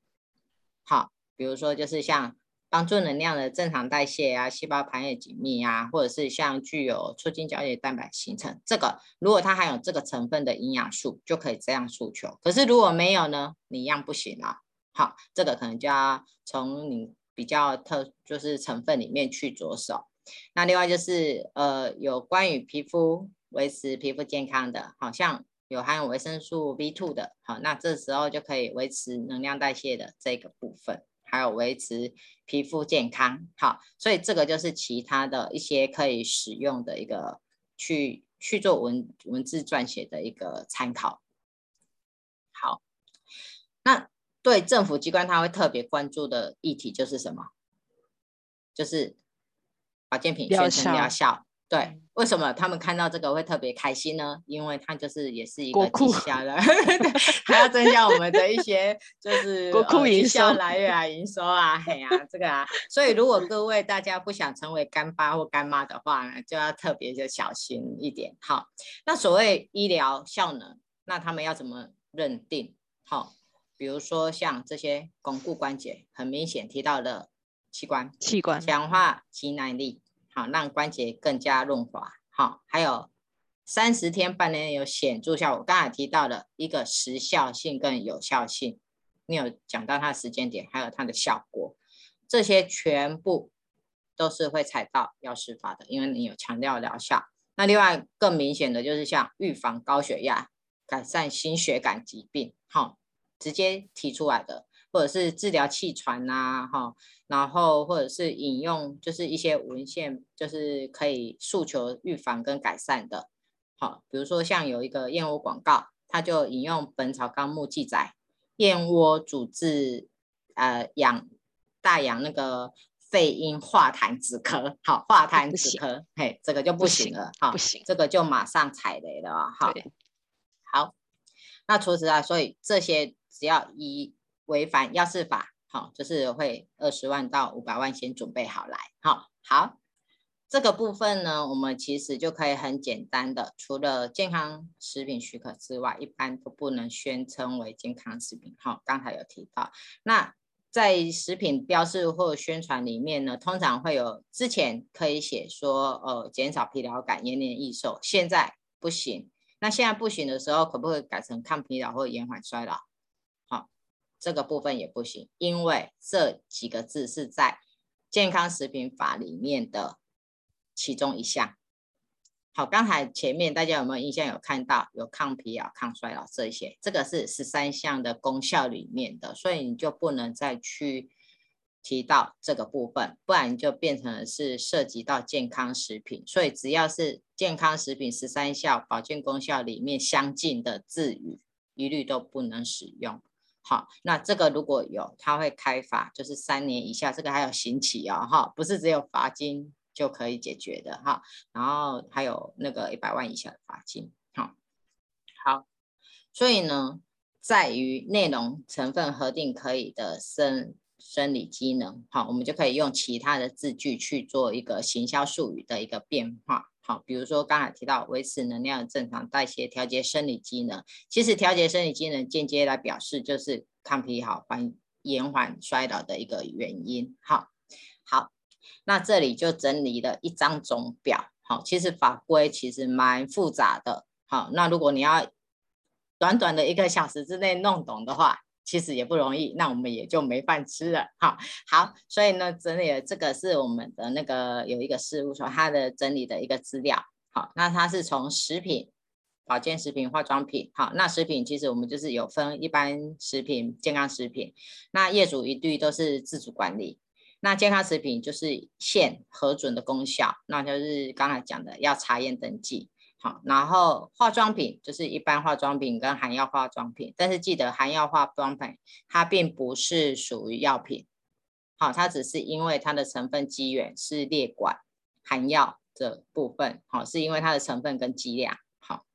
好，比如说就是像帮助能量的正常代谢啊，细胞排列紧密啊，或者是像具有促进胶原蛋白形成，这个如果它含有这个成分的营养素，就可以这样诉求。可是如果没有呢，你一样不行啊。好，这个可能就要从你比较特，就是成分里面去着手。那另外就是呃，有关于皮肤维持皮肤健康的，好像有含有维生素 B2 的，好，那这时候就可以维持能量代谢的这个部分，还有维持皮肤健康。好，所以这个就是其他的一些可以使用的一个去去做文文字撰写的一个参考。好，那。对政府机关，他会特别关注的议题就是什么？就是保健品宣称疗效。对，为什么他们看到这个会特别开心呢？因为它就是也是一个绩效的，还要增加我们的一些就是国库营收来源啊，营收啊，嘿呀、啊，这个啊。所以如果各位大家不想成为干爸或干妈的话呢，就要特别的小心一点。好，那所谓医疗效能，那他们要怎么认定？好。比如说像这些巩固关节，很明显提到的器官，器官强化肌耐力，好让关节更加润滑，好，还有三十天半年有显著效果。刚才提到的一个时效性跟有效性，你有讲到它的时间点，还有它的效果，这些全部都是会踩到药师法的，因为你有强调疗效。那另外更明显的就是像预防高血压、改善心血管疾病，好。直接提出来的，或者是治疗气喘呐，哈，然后或者是引用就是一些文献，就是可以诉求预防跟改善的，好，比如说像有一个燕窝广告，它就引用《本草纲目》记载，燕窝主治呃养大养那个肺阴化痰止咳，好，化痰止咳，嘿，这个就不行了，哈，不行，这个就马上踩雷了，哈，好，那除此啊，所以这些。只要一违反药事法，好，就是会二十万到五百万先准备好来，好，好，这个部分呢，我们其实就可以很简单的，除了健康食品许可之外，一般都不能宣称为健康食品，好，刚才有提到，那在食品标示或宣传里面呢，通常会有之前可以写说，呃，减少疲劳感、延年益寿，现在不行，那现在不行的时候，可不可以改成抗疲劳或延缓衰老？这个部分也不行，因为这几个字是在健康食品法里面的其中一项。好，刚才前面大家有没有印象？有看到有抗疲劳、抗衰老这些，这个是十三项的功效里面的，所以你就不能再去提到这个部分，不然就变成了是涉及到健康食品。所以只要是健康食品十三项保健功效里面相近的字语，一律都不能使用。好，那这个如果有，他会开罚，就是三年以下，这个还有刑期哦，哈，不是只有罚金就可以解决的哈，然后还有那个一百万以下的罚金，好，好，所以呢，在于内容成分核定可以的生生理机能，好，我们就可以用其他的字句去做一个行销术语的一个变化。好，比如说刚才提到维持能量的正常代谢，调节生理机能。其实调节生理机能间接来表示就是抗疲劳、缓延缓衰老的一个原因。好，好，那这里就整理了一张总表。好，其实法规其实蛮复杂的。好，那如果你要短短的一个小时之内弄懂的话，其实也不容易，那我们也就没饭吃了。好，好，所以呢，整理了这个是我们的那个有一个事务所，它的整理的一个资料。好，那它是从食品、保健食品、化妆品。好，那食品其实我们就是有分一般食品、健康食品。那业主一律都是自主管理。那健康食品就是现核准的功效，那就是刚才讲的要查验登记。好，然后化妆品就是一般化妆品跟含药化妆品，但是记得含药化妆品它并不是属于药品，好，它只是因为它的成分机缘是列管含药的部分，好，是因为它的成分跟剂量，好，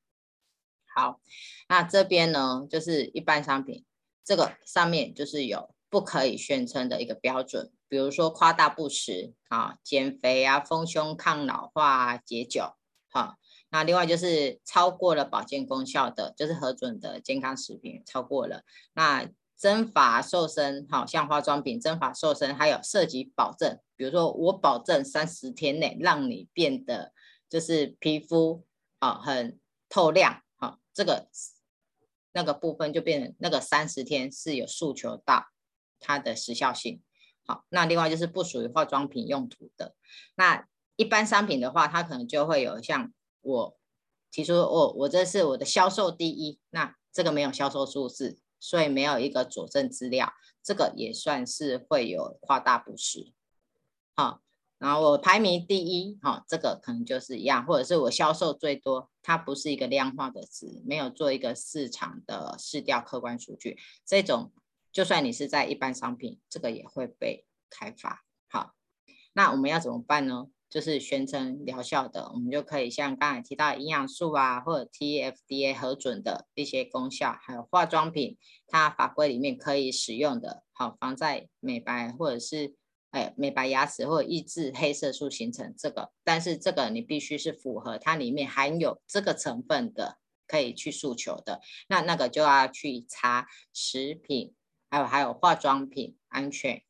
好，那这边呢就是一般商品，这个上面就是有不可以宣称的一个标准，比如说夸大不实啊，减肥啊，丰胸抗老化啊解酒，好。那另外就是超过了保健功效的，就是核准的健康食品超过了。那增发瘦身，好像化妆品增发瘦身，还有涉及保证，比如说我保证三十天内让你变得就是皮肤啊很透亮，好，这个那个部分就变成那个三十天是有诉求到它的时效性。好，那另外就是不属于化妆品用途的。那一般商品的话，它可能就会有像。我提出，我我这是我的销售第一，那这个没有销售数字，所以没有一个佐证资料，这个也算是会有夸大不实。好，然后我排名第一，好，这个可能就是一样，或者是我销售最多，它不是一个量化的值，没有做一个市场的市调客观数据，这种就算你是在一般商品，这个也会被开发。好，那我们要怎么办呢？就是宣称疗效的，我们就可以像刚才提到营养素啊，或者 TFDA 核准的一些功效，还有化妆品，它法规里面可以使用的，好防晒美白或者是哎美白牙齿或者抑制黑色素形成这个，但是这个你必须是符合它里面含有这个成分的，可以去诉求的，那那个就要去查食品，还有还有化妆品安全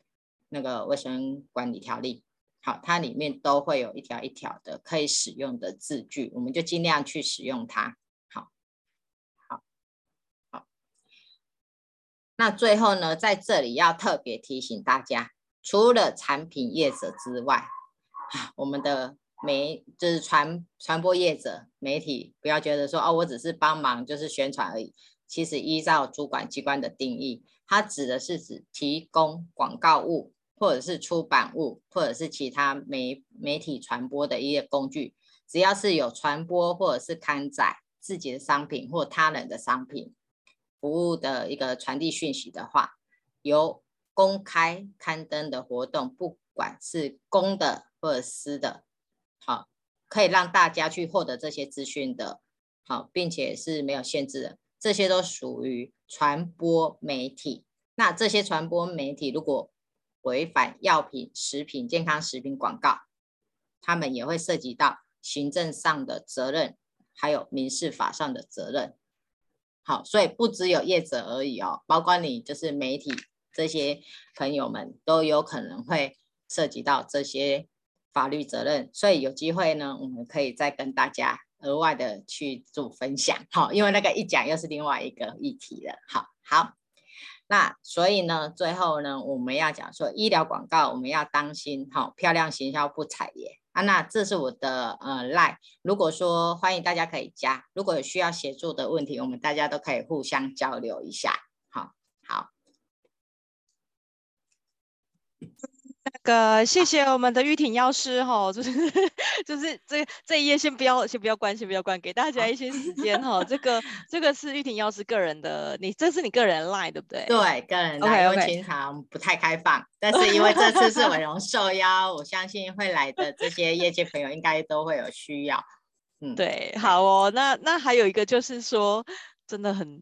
那个卫生管理条例。好，它里面都会有一条一条的可以使用的字句，我们就尽量去使用它。好，好，好。那最后呢，在这里要特别提醒大家，除了产品业者之外，我们的媒就是传传播业者、媒体，不要觉得说哦，我只是帮忙就是宣传而已。其实依照主管机关的定义，它指的是指提供广告物。或者是出版物，或者是其他媒媒体传播的一些工具，只要是有传播或者是刊载自己的商品或他人的商品服务的一个传递讯息的话，由公开刊登的活动，不管是公的或者私的，好，可以让大家去获得这些资讯的，好，并且是没有限制的，这些都属于传播媒体。那这些传播媒体如果违反药品、食品、健康食品广告，他们也会涉及到行政上的责任，还有民事法上的责任。好，所以不只有业者而已哦，包括你就是媒体这些朋友们都有可能会涉及到这些法律责任。所以有机会呢，我们可以再跟大家额外的去做分享。好，因为那个一讲又是另外一个议题了。好，好。那所以呢，最后呢，我们要讲说医疗广告，我们要当心，好，漂亮行销不踩雷。啊。那这是我的呃 line，如果说欢迎大家可以加，如果有需要协助的问题，我们大家都可以互相交流一下，好，好。那个，谢谢我们的玉婷药师哈，就是 就是这这一页先不要先不要关，先不要关，给大家一些时间哈。这个这个是玉婷药师个人的，你这是你个人 line 对不对？对，个人 line，因为平常不太开放，但是因为这次是伟荣受邀，我相信会来的这些业界朋友应该都会有需要。嗯，对，好哦，那那还有一个就是说，真的很。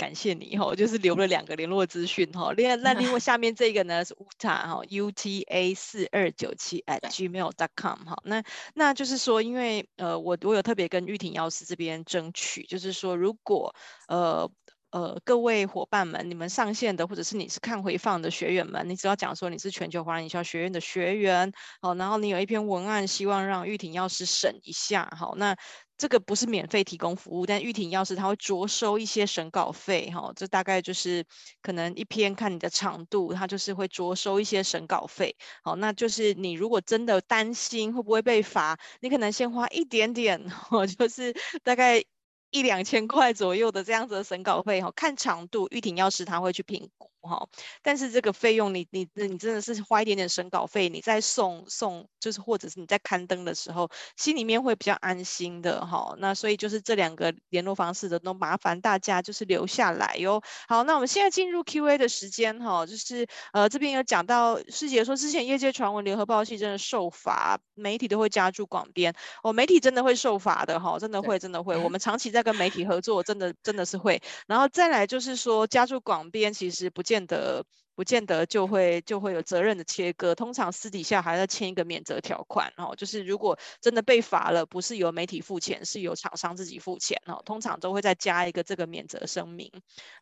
感谢你哈，就是留了两个联络资讯哈。另外，那另外 下面这个呢是 Uta 哈，U T A 四二九七 at gmail dot com 哈。那那就是说，因为呃，我我有特别跟玉婷药师这边争取，就是说，如果呃呃各位伙伴们，你们上线的或者是你是看回放的学员们，你只要讲说你是全球华人营销学院的学员，好，然后你有一篇文案，希望让玉婷药师审一下，好，那。这个不是免费提供服务，但玉婷药师他会着收一些审稿费，哈，这大概就是可能一篇看你的长度，他就是会着收一些审稿费，好，那就是你如果真的担心会不会被罚，你可能先花一点点，哦，就是大概。一两千块左右的这样子的审稿费哈，看长度，玉婷药师他会去评估哈。但是这个费用你你你真的是花一点点审稿费，你在送送就是或者是你在刊登的时候，心里面会比较安心的哈。那所以就是这两个联络方式的都麻烦大家就是留下来哟。好，那我们现在进入 Q&A 的时间哈，就是呃这边有讲到师姐说之前业界传闻联合报系真的受罚，媒体都会加注广编，哦媒体真的会受罚的哈，真的会真的会，我们长期在。跟媒体合作真的真的是会，然后再来就是说加入广编，其实不见得。不见得就会就会有责任的切割，通常私底下还要签一个免责条款哦。就是如果真的被罚了，不是由媒体付钱，是由厂商自己付钱哦。通常都会再加一个这个免责声明。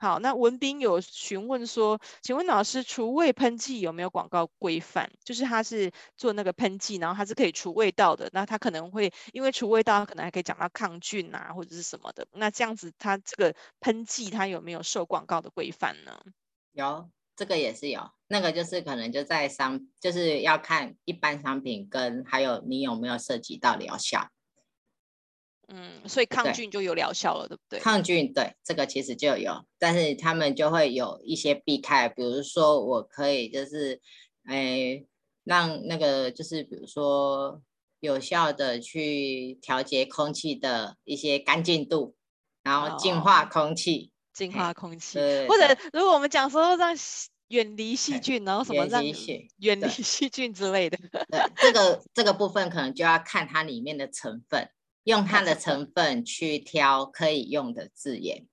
好，那文斌有询问说，请问老师，除味喷剂有没有广告规范？就是他是做那个喷剂，然后它是可以除味道的，那他可能会因为除味道，可能还可以讲到抗菌啊或者是什么的。那这样子，它这个喷剂它有没有受广告的规范呢？有。这个也是有，那个就是可能就在商，就是要看一般商品跟还有你有没有涉及到疗效。嗯，所以抗菌就有疗效了，对，对不对？抗菌对，这个其实就有，但是他们就会有一些避开，比如说我可以就是，哎，让那个就是比如说有效的去调节空气的一些干净度，然后净化空气。哦净化空气，或者如果我们讲说让远离细菌，然后什么让远离细菌之类的，对，这个这个部分可能就要看它里面的成分，用它的成分去挑可以用的字眼。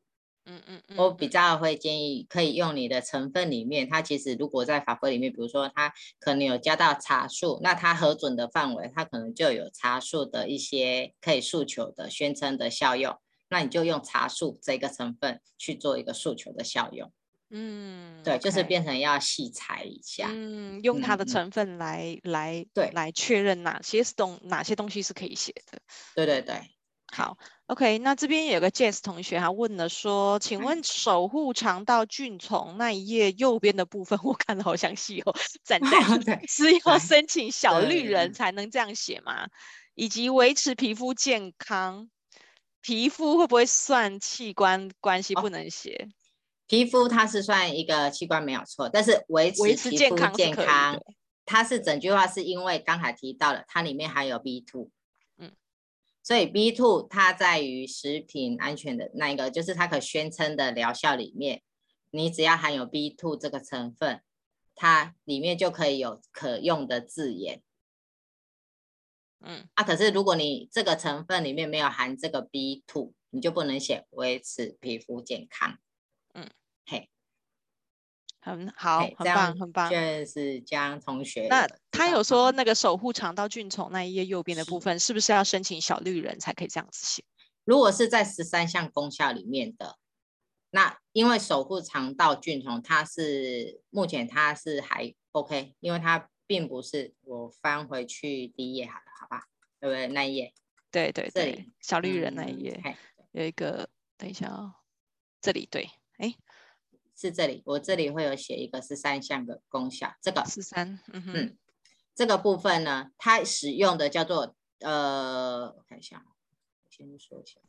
嗯嗯嗯，我比较会建议可以用你的成分里面，它其实如果在法规里面，比如说它可能有加到茶树，那它核准的范围，它可能就有茶树的一些可以诉求的宣称的效用。那你就用茶树这个成分去做一个诉求的效用，嗯，对.就是变成要细裁一下，嗯，用它的成分来、嗯、来对来确认哪些是东哪些东西是可以写的，对对对，好，OK，那这边有个 Jess 同学他问了说，请问守护肠道菌丛那一页右边的部分，我看得好详细哦，赞赞，是要申请小绿人才能这样写吗？以及维持皮肤健康。皮肤会不会算器官关系不能写？哦，皮肤它是算一个器官没有错，但是维持皮肤健康，健康它是整句话是因为刚才提到了它里面含有 B two，嗯，所以 B two 它在于食品安全的那一个，就是它可宣称的疗效里面，你只要含有 B two 这个成分，它里面就可以有可用的字眼。嗯啊，可是如果你这个成分里面没有含这个 B two，你就不能写维持皮肤健康。嗯，嘿，很好，很棒，很棒。就是江同学。那他有说那个守护肠道菌丛那一页右边的部分，是不是要申请小绿人才可以这样子写？如果是在十三项功效里面的，那因为守护肠道菌丛，它是目前它是还 OK，因为它。并不是，我翻回去第一页好了，好吧？对不对？那一页，对对对，小绿人那一页、嗯、有一个，等一下啊、哦，这里对，哎，是这里，我这里会有写一个十三项的功效，这个十三，嗯哼，嗯，这个部分呢，它使用的叫做呃，我看一下，我先说一下，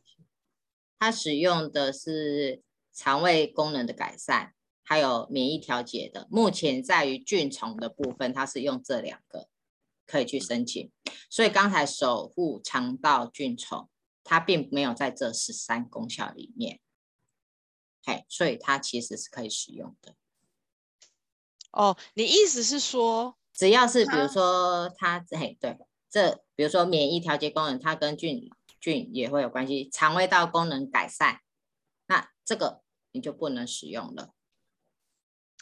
它使用的是肠胃功能的改善。还有免疫调节的，目前在于菌虫的部分，它是用这两个可以去申请。所以刚才守护肠道菌虫，它并没有在这十三功效里面，嘿，所以它其实是可以使用的。哦，你意思是说，只要是比如说它，嘿，对，这比如说免疫调节功能，它跟菌菌也会有关系，肠胃道功能改善，那这个你就不能使用了。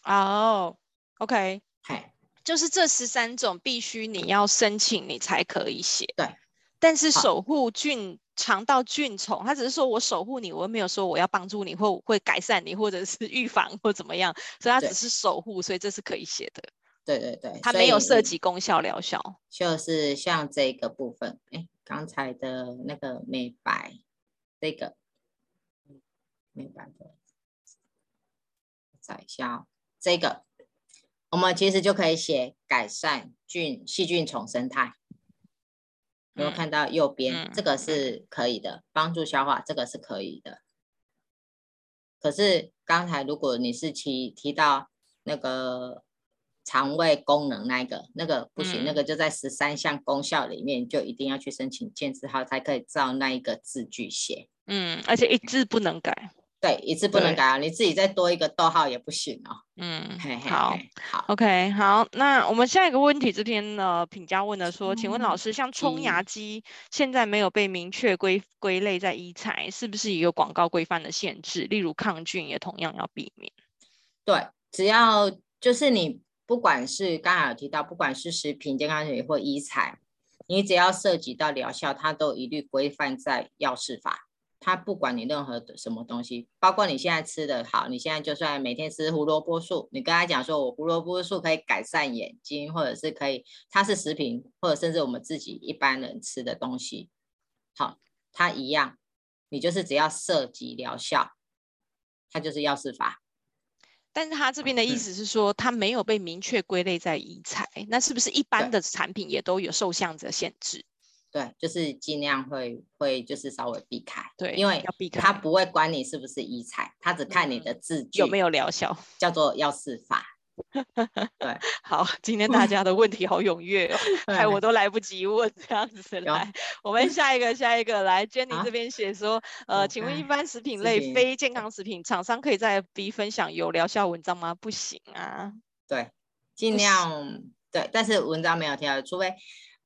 哦、oh，OK，嘿，就是这十三种必须你要申请，你才可以写。对，但是守护菌肠道菌丛，他只是说我守护你，我又没有说我要帮助你或会改善你，或者是预防或怎么样，所以他只是守护，所以这是可以写的。对对对，它没有涉及功效疗效。就是像这个部分，哎，刚才的那个美白，这个美白的，找一下哦，这个我们其实就可以写改善菌细菌虫生态。有没有看到右边、嗯、这个是可以的，帮助消化，这个是可以的。可是刚才如果你是提提到那个肠胃功能那个，那个不行，嗯、那个就在十三项功效里面，就一定要去申请健字号才可以照那一个字句写。嗯，而且一字不能改。对，一次不能改啊！你自己再多一个逗号也不行哦。嗯，嘿嘿好，好，OK，好。那我们下一个问题，这边呢，品家问的说，请问老师，像冲牙机现在没有被明确归归类在医材，是不是也有广告规范的限制？例如抗菌也同样要避免。对，只要就是你不管是刚才有提到，不管是食品健康食品或医材，你只要涉及到疗效，它都一律规范在药事法。他不管你任何的什么东西，包括你现在吃的好，你现在就算每天吃胡萝卜素，你跟他讲说我胡萝卜素可以改善眼睛，或者是可以，它是食品，或者甚至我们自己一般人吃的东西，好，它一样，你就是只要涉及疗效，它就是药事法。但是他这边的意思是说，它没有被明确归类在医材，嗯，那是不是一般的产品也都有受项的限制？对，就是尽量会会就是稍微避开，对，因为他不会管你是不是医材，他只看你的字句有没有疗效，叫做药事法。对，好，今天 大家的问题好踊跃哦，哎，我都来不及问这样子。来，我们下一个下一个来，Jenny 这边写说，啊，呃，请问一般食品类非健康食品厂商可以在 B 分享有疗效文章吗？不行啊。对，尽量对，但是文章没有提，除非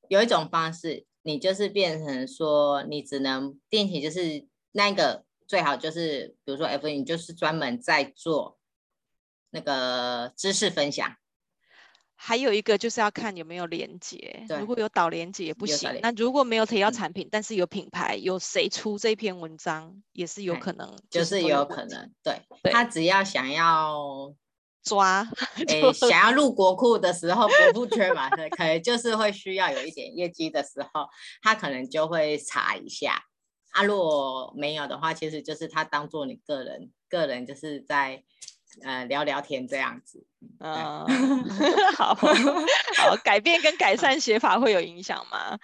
有一种方式。你就是变成说，你只能定期，就是那个最好就是，比如说 F，你就是专门在做那个知识分享。还有一个就是要看有没有连接，如果有导连接也不行。那如果没有提到产品，嗯，但是有品牌，有谁出这篇文章也是有可能，就是有可能。对，他只要想要。抓，诶、欸，想要入国库的时候，国库缺嘛，可能就是会需要有一点业绩的时候，他可能就会查一下。啊，如果没有的话，其实就是他当做你个人，个人就是在呃聊聊天这样子。嗯，好好，改变跟改善写法会有影响吗？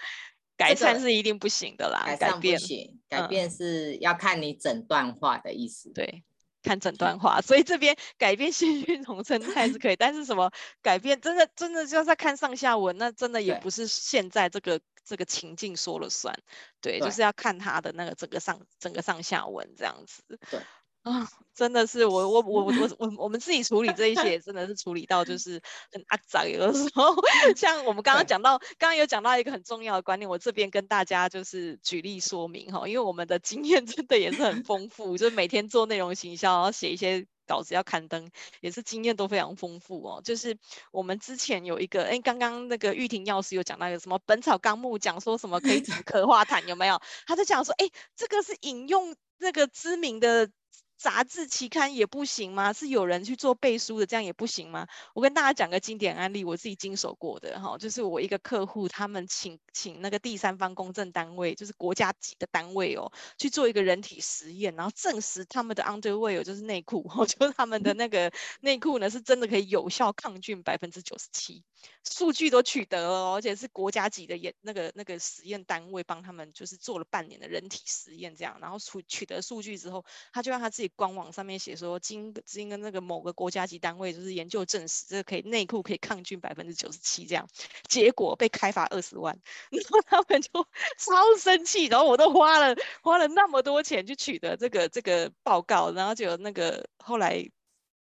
改善是一定不行的啦，改善不行，改变是要看你整段话的意思。对。看整段话，所以这边 改变细菌丛生 态是可以，但是什么改变真的真的就是在看上下文，那真的也不是现在这个这个情境说了算，对，对就是要看他的那个整个上整个上下文这样子。对。啊、哦，真的是我我我我我我们自己处理这一些，真的是处理到就是很阿杂。有的时候，像我们刚刚讲到，刚刚有讲到一个很重要的观念，我这边跟大家就是举例说明哈，因为我们的经验真的也是很丰富，就是每天做内容行销，然后写一些稿子要刊登，也是经验都非常丰富哦。就是我们之前有一个，哎，刚刚那个玉婷药师有讲到一个什么《本草纲目》，讲说什么可以止咳化痰，有没有？他在讲说，哎，这个是引用那个知名的。杂志期刊也不行吗？是有人去做背书的，这样也不行吗？我跟大家讲个经典案例，我自己经手过的哈，就是我一个客户，他们请请那个第三方公证单位，就是国家级的单位哦，去做一个人体实验，然后证实他们的 underwear 就是内裤，就是他们的那个内裤呢是真的可以有效抗菌百分之九十七，数据都取得了，而且是国家级的研那个那个实验单位帮他们就是做了半年的人体实验，这样，然后取取得数据之后，他就让他自己。官网上面写说，经经跟那个某个国家级单位就是研究证实，这个可以内裤可以抗菌百分之九十七这样，结果被开罚二十万，然后他们就 超生气，然后我都花了花了那么多钱去取得这个这个报告，然后就那个后来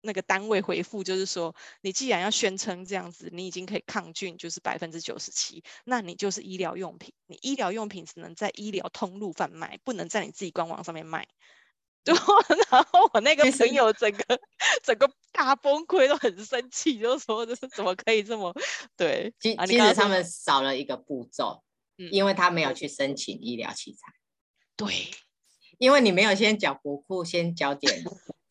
那个单位回复就是说，你既然要宣称这样子，你已经可以抗菌就是百分之九十七，那你就是医疗用品，你医疗用品只能在医疗通路贩卖，不能在你自己官网上面卖。然后，然后我那个朋友整个整个大崩溃，都很生气，就说这是怎么可以这么对？其其实他们少了一个步骤，嗯，因为他没有去申请医疗器材。对，因为你没有先缴国库，先缴点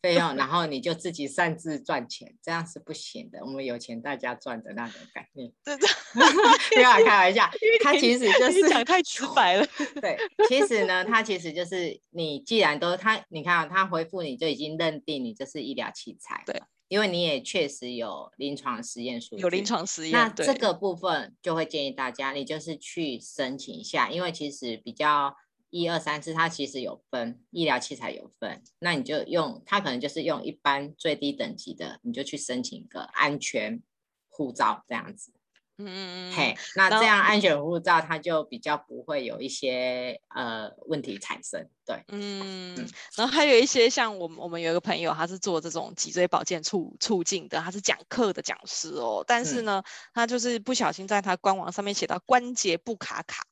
费用，然后你就自己擅自赚钱，这样是不行的。我们有钱大家赚的那种概念。真的，不要 开玩笑。他其实就是讲太直白了。对，其实呢，他其实就是你既然都他，你看他回复你就已经认定你这是医疗器材。对。因为你也确实有临床实验数据，有临床实验，那这个部分就会建议大家，你就是去申请一下，因为其实比较一二三四，它其实有分医疗器材有分，那你就用它可能就是用一般最低等级的，你就去申请一个安全护照这样子。嗯嗯嗯，嘿，那这样安全护照它就比较不会有一些呃问题产生，对，嗯，嗯，然后还有一些像我们我们有一个朋友，他是做这种脊椎保健促促进的，他是讲课的讲师哦，但是呢，嗯、他就是不小心在他官网上面写到关节不卡卡。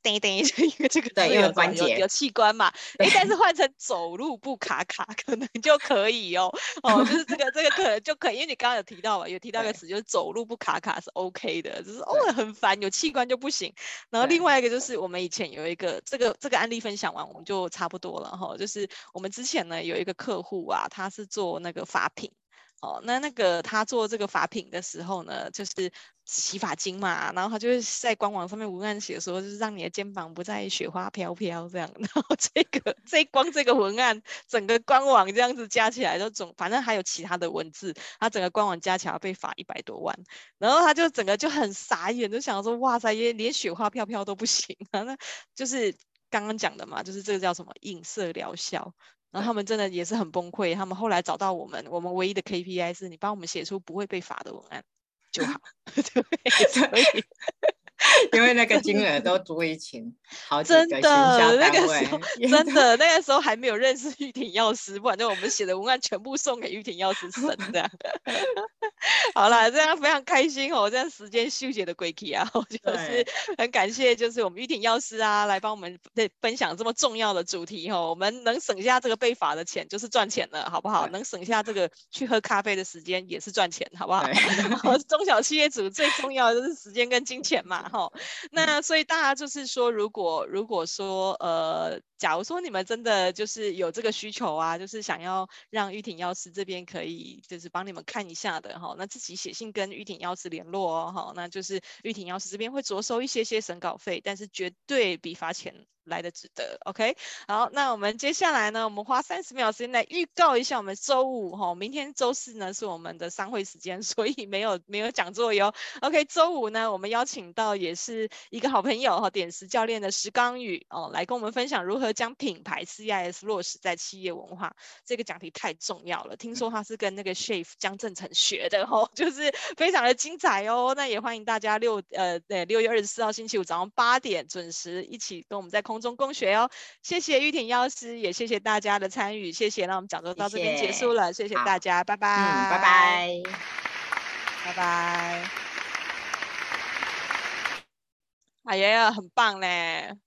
等 一等一下，因为这个对，因为关节有，有器官嘛，哎，但是换成走路不卡卡，可能就可以哦。哦，就是这个这个可能就可以，因为你刚刚有提到嘛，有提到一个词，就是走路不卡卡是 OK 的，就是偶尔、哦、很烦，有器官就不行。然后另外一个就是我们以前有一个这个这个案例分享完，我们就差不多了哈。就是我们之前呢有一个客户啊，他是做那个发品。哦，那那个他做这个发品的时候呢，就是洗发精嘛，然后他就是在官网上面文案写说，就是让你的肩膀不再雪花飘飘这样。然后这个这光这个文案，整个官网这样子加起来都总，反正还有其他的文字，他整个官网加起来被罚一百多万。然后他就整个就很傻眼，就想说，哇塞，连连雪花飘飘都不行啊，那就是刚刚讲的嘛，就是这个叫什么影射疗效。然后他们真的也是很崩溃，他们后来找到我们，我们唯一的 KPI 是你帮我们写出不会被罚的文案就好。对，所以。因为那个金额 都足以请好几个行销单位，真的那个时候真的那个时候还没有认识玉婷药师，不然就我们写的文案全部送给玉婷药师审这样。好了，这样非常开心哦，这样时间休息的鬼气啊，我就是很感谢，就是我们玉婷药师啊，来帮我们对分享这么重要的主题哦。我们能省下这个被罚的钱，就是赚钱了，好不好？能省下这个去喝咖啡的时间，也是赚钱，好不好？中小企业主最重要的就是时间跟金钱嘛。好，那所以大家就是说，如果如果说呃，假如说你们真的就是有这个需求啊，就是想要让玉婷药师这边可以就是帮你们看一下的哈，那自己写信跟玉婷药师联络哦，哈，那就是玉婷药师这边会酌收一些些审稿费，但是绝对比罚钱来得值得，OK，好，那我们接下来呢，我们花三十秒时间来预告一下我们周五哈，明天周四呢是我们的商会时间，所以没有没有讲座哟，OK，周五呢我们邀请到也是一个好朋友哈，点石教练的石刚宇哦，来跟我们分享如何将品牌 CIS 落实在企业文化，这个讲题太重要了，听说他是跟那个 Chef 江正成学的哦，就是非常的精彩哦，那也欢迎大家六呃对六月二十四号星期五早上八点准时一起跟我们在。空中共学哦，谢谢玉婷药师，也谢谢大家的参与，谢谢。那我们讲座到这边结束了，谢谢，谢谢大家，拜拜，嗯，拜拜，拜拜。哎呀，很棒嘞。